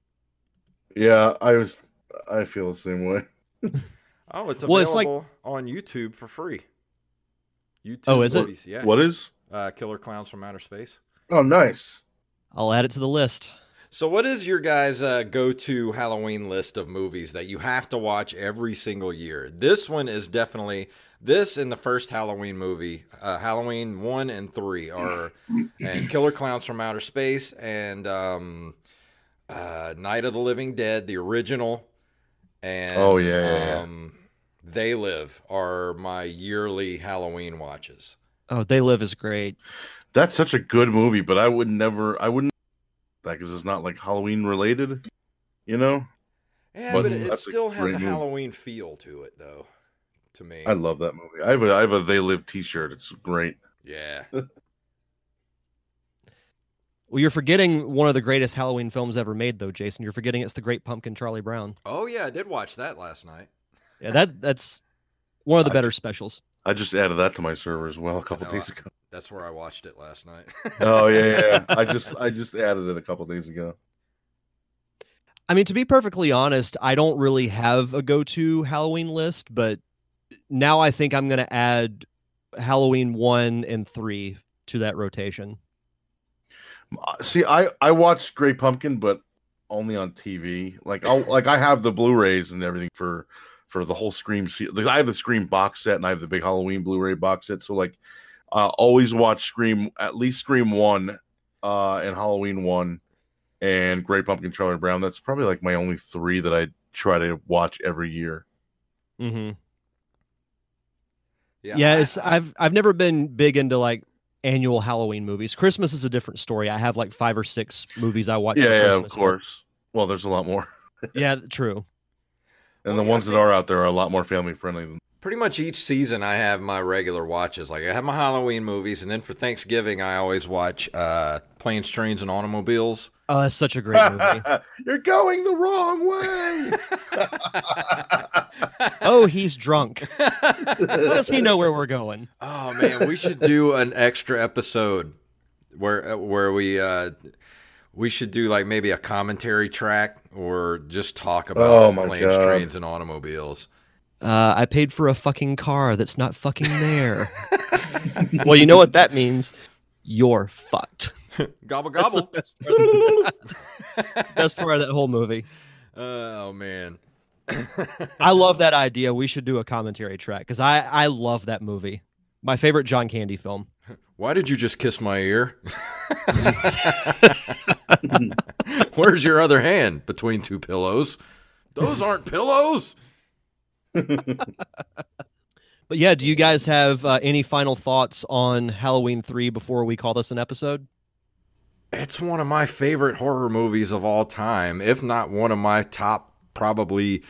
Yeah, I was. I feel the same way. Oh, it's Well, it's like- available on YouTube for free. YouTube Oh, is it? Yeah. What is? Uh, Killer Clowns from Outer Space. Oh, nice. I'll add it to the list. So, what is your guys' uh, go-to Halloween list of movies that you have to watch every single year? This one is definitely this and the first Halloween movie, uh, Halloween one and three, are and Killer Clowns from Outer Space and um, uh, Night of the Living Dead, the original, and Oh, yeah, yeah, yeah. They Live are my yearly Halloween watches. Oh, They Live is great. That's such a good movie, but I would never. I wouldn't that because it's not like Halloween related. You know, Yeah, But but, it, it that's a still has great a movie. Halloween feel to it, though. To me, I love that movie. I have a I have a They Live T-shirt. It's great. yeah. Well, you're forgetting one of the greatest Halloween films ever made, though, Jason. You're forgetting it's The Great Pumpkin, Charlie Brown. Oh yeah, I did watch that last night. Yeah, that that's one of the I better specials. I just added that to my server as well a couple know, days I- ago. That's where I watched it last night. Oh yeah, yeah, yeah. I just I just added it a couple days ago. I mean, to be perfectly honest, I don't really have a go-to Halloween list, but now I think I'm going to add Halloween one and three to that rotation. Uh, See, I I watched Great Pumpkin, but only on TV. Like I like I have the Blu-rays and everything for for the whole Scream. I have the Scream box set and I have the big Halloween Blu-ray box set. So like, uh, always watch Scream at least Scream one, uh, and Halloween one, and Great Pumpkin Charlie Brown. That's probably like my only three that I try to watch every year. hmm yeah, Yeah, I- it's I've I've never been big into like annual Halloween movies. Christmas is a different story. I have like five or six movies I watch. Yeah, yeah, of course. Well, there's a lot more, Yeah, true. And Well, the yeah, ones that are out there are a lot more family friendly than. pretty much each season I have my regular watches. Like I have my Halloween movies, and then for Thanksgiving I always watch uh, Planes, Trains, and Automobiles. Oh, that's such a great movie. You're going the wrong way. oh, he's drunk. How does he know where we're going? Oh man, we should do an extra episode where uh, where we uh we should do like maybe a commentary track or just talk about Oh, my planes, God. trains, and automobiles. Uh, I paid for a fucking car that's not fucking there. well, you know what that means. You're fucked. Gobble That's the gobble. best part, of, best part of that whole movie. oh man. I love that idea. We should do a commentary track because I I love that movie. My favorite John Candy film. Why did you just kiss my ear? Where's your other hand? Between two pillows. Those aren't pillows. But yeah, do you guys have uh, any final thoughts on Halloween three before we call this an episode? It's one of my favorite horror movies of all time, if not one of my top probably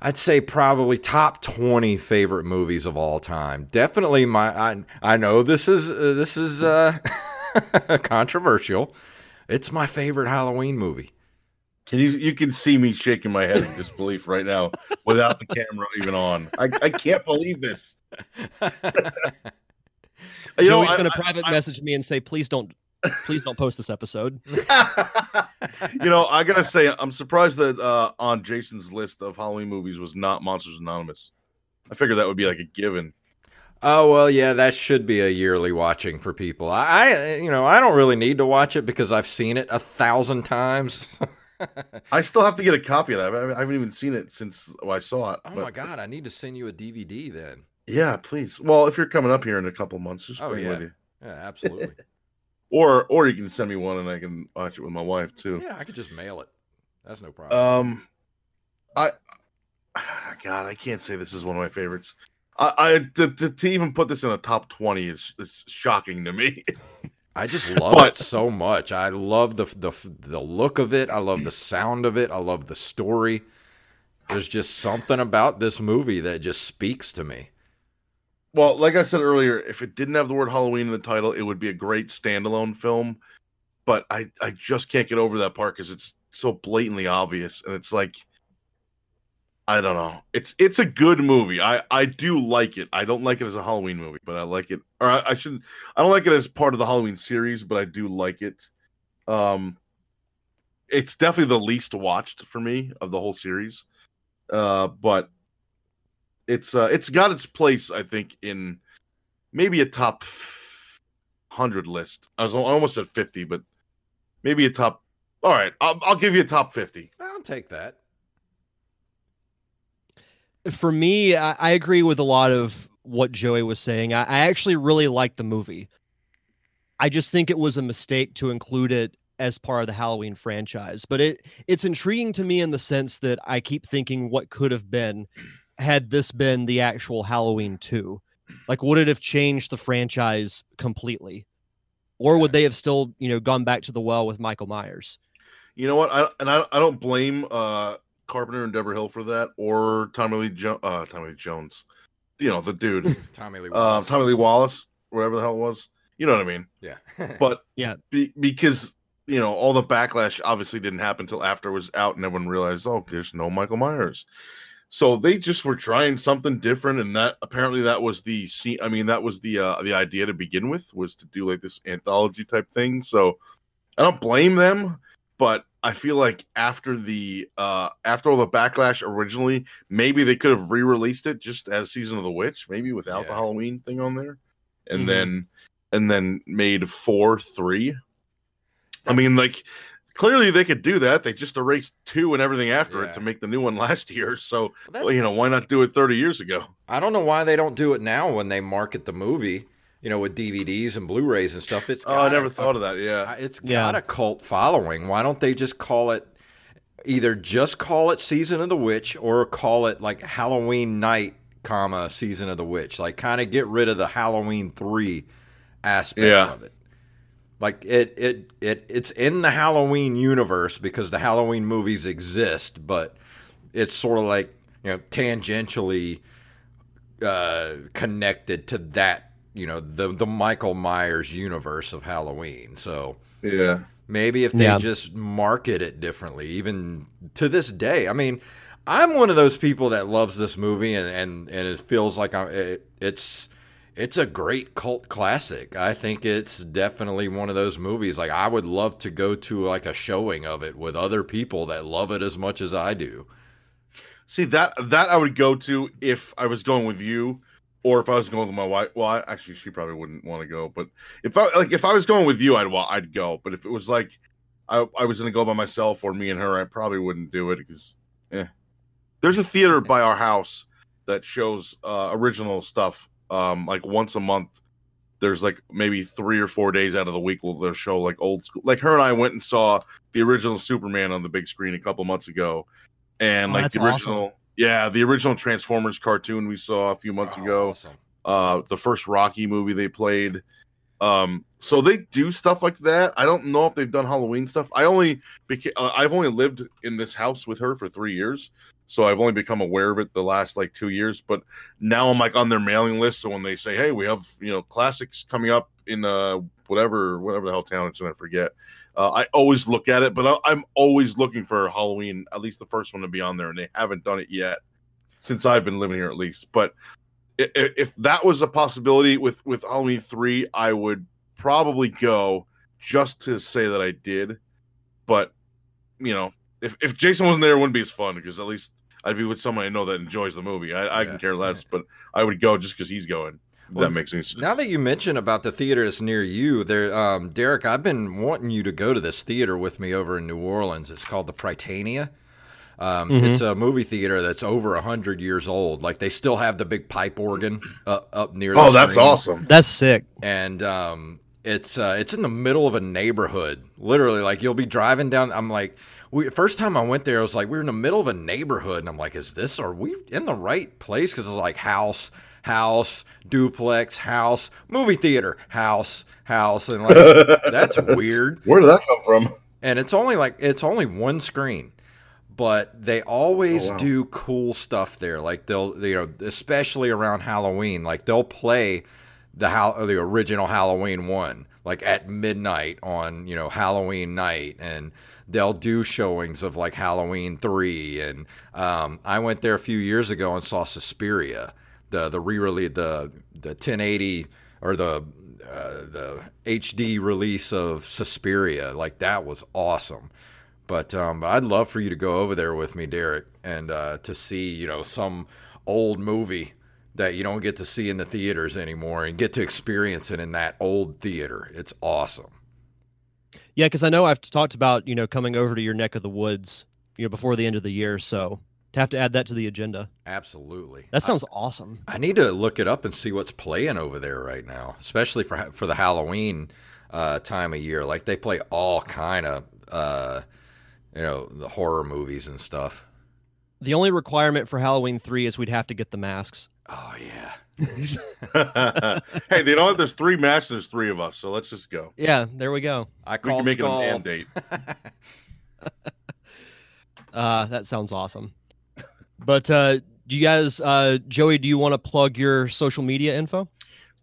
I'd say probably top 20 favorite movies of all time. Definitely my I I know this is uh, this is uh controversial. It's my favorite Halloween movie. Can you you can see me shaking my head in disbelief right now without the camera even on. I, I can't believe this. You Joey's I- going to I- private I- message me and say, "Please don't, Please don't post this episode. you know, I gotta say, I'm surprised that uh, on Jason's list of Halloween movies was not Monsters Anonymous. I figured that would be like a given. Oh well, yeah, that should be a yearly watching for people. I, I, you know, I don't really need to watch it because I've seen it a thousand times. I still have to get a copy of that. I haven't even seen it since I saw it. Oh but... my god, I need to send you a DVD then. Yeah, please. Well, if you're coming up here in a couple months, just oh, bring yeah. with you. Yeah, absolutely. Or or you can send me one and I can watch it with my wife too. Yeah, I could just mail it. That's no problem. Um, I God, I can't say this is one of my favorites. I, I to, to, to even put this in a top twenty is is shocking to me. I just love but, it so much. I love the the the look of it. I love the sound of it. I love the story. There's just something about this movie that just speaks to me. Well, like I said earlier, if it didn't have the word Halloween in the title, it would be a great standalone film. But I, I just can't get over that part because it's so blatantly obvious, and it's like, I don't know. It's it's a good movie. I I do like it. I don't like it as a Halloween movie, but I like it. Or I, I should. I don't like it as part of the Halloween series, but I do like it. Um, it's definitely the least watched for me of the whole series. Uh, but it's uh, it's got its place, I think, in maybe a top hundred list. I was almost at fifty, but maybe a top. All right, I'll, I'll give you a top fifty. I'll take that. For me, I, I agree with a lot of what Joey was saying. I, I actually really liked the movie. I just think it was a mistake to include it as part of the Halloween franchise. But it it's intriguing to me in the sense that I keep thinking what could have been had this been the actual Halloween 2? Like, would it have changed the franchise completely? Or would they have still, you know, gone back to the well with Michael Myers? You know what? I and I, I don't blame uh Carpenter and Debra Hill for that, or Tommy Lee jo- uh, Tommy Lee Jones. You know, the dude. Tommy Lee uh, Wallace. Uh, Tommy Lee Wallace, whatever the hell it was. You know what I mean? Yeah. but yeah, be, because you know all the backlash obviously didn't happen until after it was out, and everyone realized, oh, there's no Michael Myers. So they just were trying something different, and that apparently that was the scene. I mean, that was the uh, the idea to begin with was to do like this anthology type thing. So I don't blame them, but I feel like after the uh after all the backlash originally, maybe they could have re-released it just as Season of the Witch, maybe without yeah. the Halloween thing on there, and mm-hmm. then and then made four three. I mean, like clearly they could do that. They just erased two and everything after yeah. it to make the new one last year. So, well, you know, why not do it 30 years ago? I don't know why they don't do it now when they market the movie. You know, with DVDs and Blu-rays and stuff. It's oh, I never a, thought of that. Yeah, it's yeah. got a cult following. Why don't they just call it? Either just call it Season of the Witch or call it like Halloween Night, comma Season of the Witch. Like, kind of get rid of the Halloween three aspect yeah. of it. Like it, it, it, it's in the Halloween universe because the Halloween movies exist, but it's sort of like you know tangentially uh, connected to that, you know, the the Michael Myers universe of Halloween. So yeah, maybe if they yeah. just market it differently, even to this day. I mean, I'm one of those people that loves this movie and and and it feels like I, it, it's it's a great cult classic. I think it's definitely one of those movies. Like I would love to go to like a showing of it with other people that love it as much as I do. See that that I would go to if I was going with you, or if I was going with my wife. Well, I, actually, she probably wouldn't want to go. But if I like, if I was going with you, I'd I'd go. But if it was like I, I was going to go by myself or me and her, I probably wouldn't do it because, yeah. There's a theater by our house that shows uh, original stuff um like once a month there's like maybe three or four days out of the week will they'll show like old school like her and i went and saw the original superman on the big screen a couple months ago. And oh, like the original awesome. yeah the original transformers cartoon we saw a few months oh, ago. awesome. uh the first rocky movie they played. Um so they do stuff like that. I don't know if they've done halloween stuff. I only beca- uh, i've only lived in this house with her for three years so I've only become aware of it the last like two years. But now I'm like on their mailing list. So when they say, "Hey, we have you know classics coming up in uh whatever whatever the hell town it's in," I forget. Uh, I always look at it, but I'm always looking for Halloween, at least the first one to be on there, and they haven't done it yet since I've been living here, at least. But if, if that was a possibility with with Halloween three, I would probably go just to say that I did. But you know, if if Jason wasn't there, it wouldn't be as fun because at least I'd be with someone I know that enjoys the movie. I, I Yeah, can care less, but I would go just because he's going. Well, that makes any sense. Now that you mention about the theater that's near you, there, um, Derek, I've been wanting you to go to this theater with me over in New Orleans. It's called the Prytania. Um, Mhm. It's a movie theater that's over a hundred years old. Like they still have the big pipe organ uh, up near. The oh, that's screen. awesome. That's sick. and um, it's uh, it's in the middle of a neighborhood. Literally, like you'll be driving down. I'm like, we first time I went there, I was like, we are in the middle of a neighborhood, and I'm like, is this are we in the right place? Because it's like house, house, duplex, house, movie theater, house, house, and like that's weird. Where did that come from? And it's only like it's only one screen. But they always Oh, wow. do cool stuff there. Like they'll, you know, especially around Halloween. Like they'll play the how the original Halloween one, like at midnight on you know Halloween night, and they'll do showings of like Halloween three. And um, I went there a few years ago and saw Suspiria, the the re-release, the the 1080 or the uh, the HD release of Suspiria. Like that was awesome. But um, I'd love for you to go over there with me, Derek, and uh, to see you know some old movie that you don't get to see in the theaters anymore, and get to experience it in that old theater. It's awesome. Yeah, because I know I've talked about you know coming over to your neck of the woods, you know, before the end of the year. So to have to add that to the agenda. Absolutely. That sounds awesome. I need to look it up and see what's playing over there right now, especially for for the Halloween uh, time of year. Like they play all kind of uh, you know the horror movies and stuff. The only requirement for Halloween three is we'd have to get the masks. Oh yeah. hey, they know what? There's three matches. There's three of us, so let's just go. Yeah, there we go. I We call can make it a Skull. man date. Uh, that sounds awesome. But uh, do you guys, uh, Joey, do you want to plug your social media info?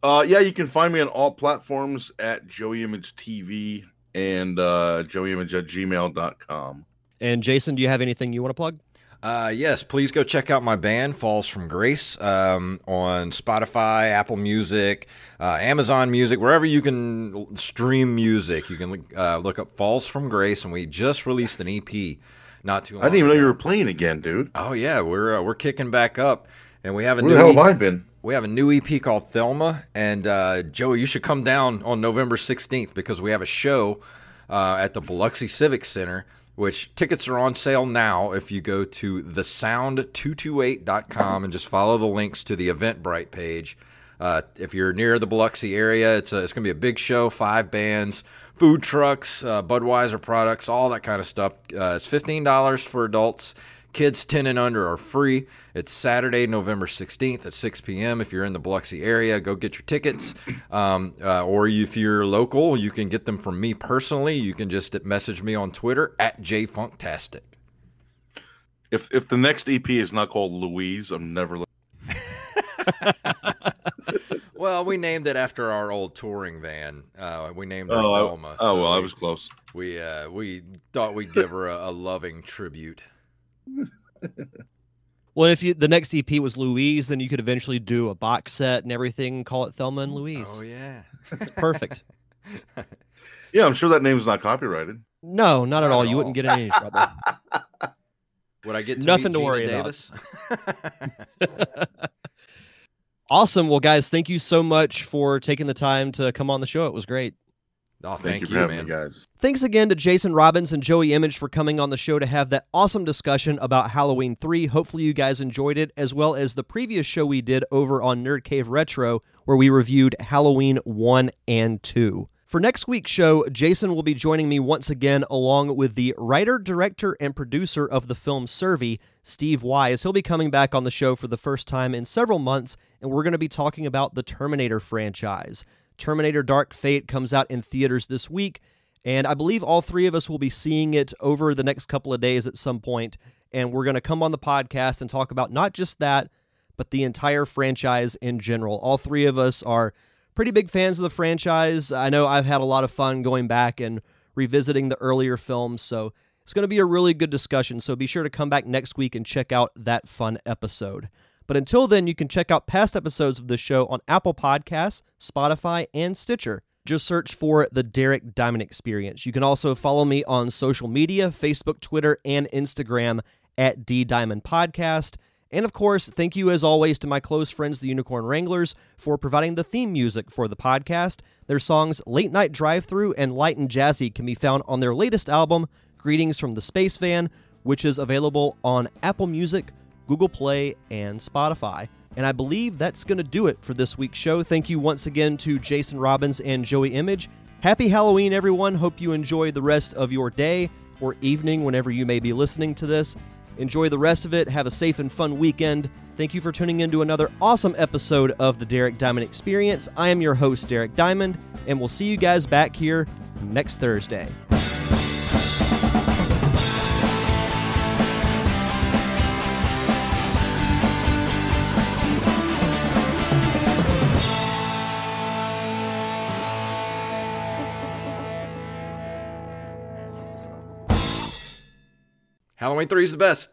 Uh, yeah, you can find me on all platforms at Joey Image TV and uh, joeyimage at gmail.com. And Jason, do you have anything you want to plug? Uh, yes, please go check out my band, Falls from Grace, um, on Spotify, Apple Music, uh, Amazon Music, wherever you can stream music. You can uh, look up Falls from Grace, and we just released an EP not too long I didn't even know you were playing again, dude. Oh yeah, we're uh, we're kicking back up, and we have a Where new the hell have I been? we have a new EP called Thelma, and uh, Joey, you should come down on November 16th because we have a show uh, at the Biloxi Civic Center, which tickets are on sale now if you go to thesound228.com and just follow the links to the Eventbrite page. Uh, if you're near the Biloxi area, it's, it's going to be a big show, five bands, food trucks, uh, Budweiser products, all that kind of stuff. Uh, it's $15 for adults. Kids 10 and under are free. It's Saturday, November 16th at 6 p.m. If you're in the Biloxi area, go get your tickets. Um, uh, or if you're local, you can get them from me personally. You can just message me on Twitter at jfunktastic. If if the next EP is not called Louise, I'm never. Well, we named it after our old touring van. Uh, we named her oh, I- oh so well, I was close. We uh, we thought we'd give her a, a loving tribute. Well, if you the next EP was Louise, then you could eventually do a box set and everything. Call it Thelma and Louise. Oh yeah. It's perfect. Yeah, I'm sure that name's not copyrighted. No, not at Not all. at You wouldn't get in any trouble. Would I get to Nothing meet to Geena worry about. Davis? awesome. Well, guys, thank you so much for taking the time to come on the show. It was great. Oh, Thank, thank, you you, man. me, guys. Thanks again to Jason Robbins and Joey Image for coming on the show to have that awesome discussion about Halloween 3. Hopefully, you guys enjoyed it, as well as the previous show we did over on Nerd Cave Retro, where we reviewed Halloween 1 and 2. For next week's show, Jason will be joining me once again, along with the writer, director, and producer of the film Survey, Steve Wise. He'll be coming back on the show for the first time in several months, and we're going to be talking about the Terminator franchise. Terminator Dark Fate comes out in theaters this week, and I believe all three of us will be seeing it over the next couple of days at some point. and we're going to come on the podcast and talk about not just that, but the entire franchise in general. All three of us are pretty big fans of the franchise. I know I've had a lot of fun going back and revisiting the earlier films, so it's going to be a really good discussion. So be sure to come back next week and check out that fun episode. But until then, you can check out past episodes of the show on Apple Podcasts, Spotify, and Stitcher. Just search for the Derek Diamond Experience. You can also follow me on social media Facebook, Twitter, and Instagram at D Diamond Podcast. And of course, thank you as always to my close friends, the Unicorn Wranglers, for providing the theme music for the podcast. Their songs Late Night Drive Through and Light and Jazzy can be found on their latest album, Greetings from the Space Van, which is available on Apple Music, Google Play, and Spotify. And I believe that's going to do it for this week's show. Thank you once again to Jason Robbins and Joey Image. Happy Halloween, everyone. Hope you enjoy the rest of your day or evening whenever you may be listening to this. Enjoy the rest of it. Have a safe and fun weekend. Thank you for tuning in to another awesome episode of the Derek Diamond Experience. I am your host, Derek Diamond, and we'll see you guys back here next Thursday. Halloween 3 is the best.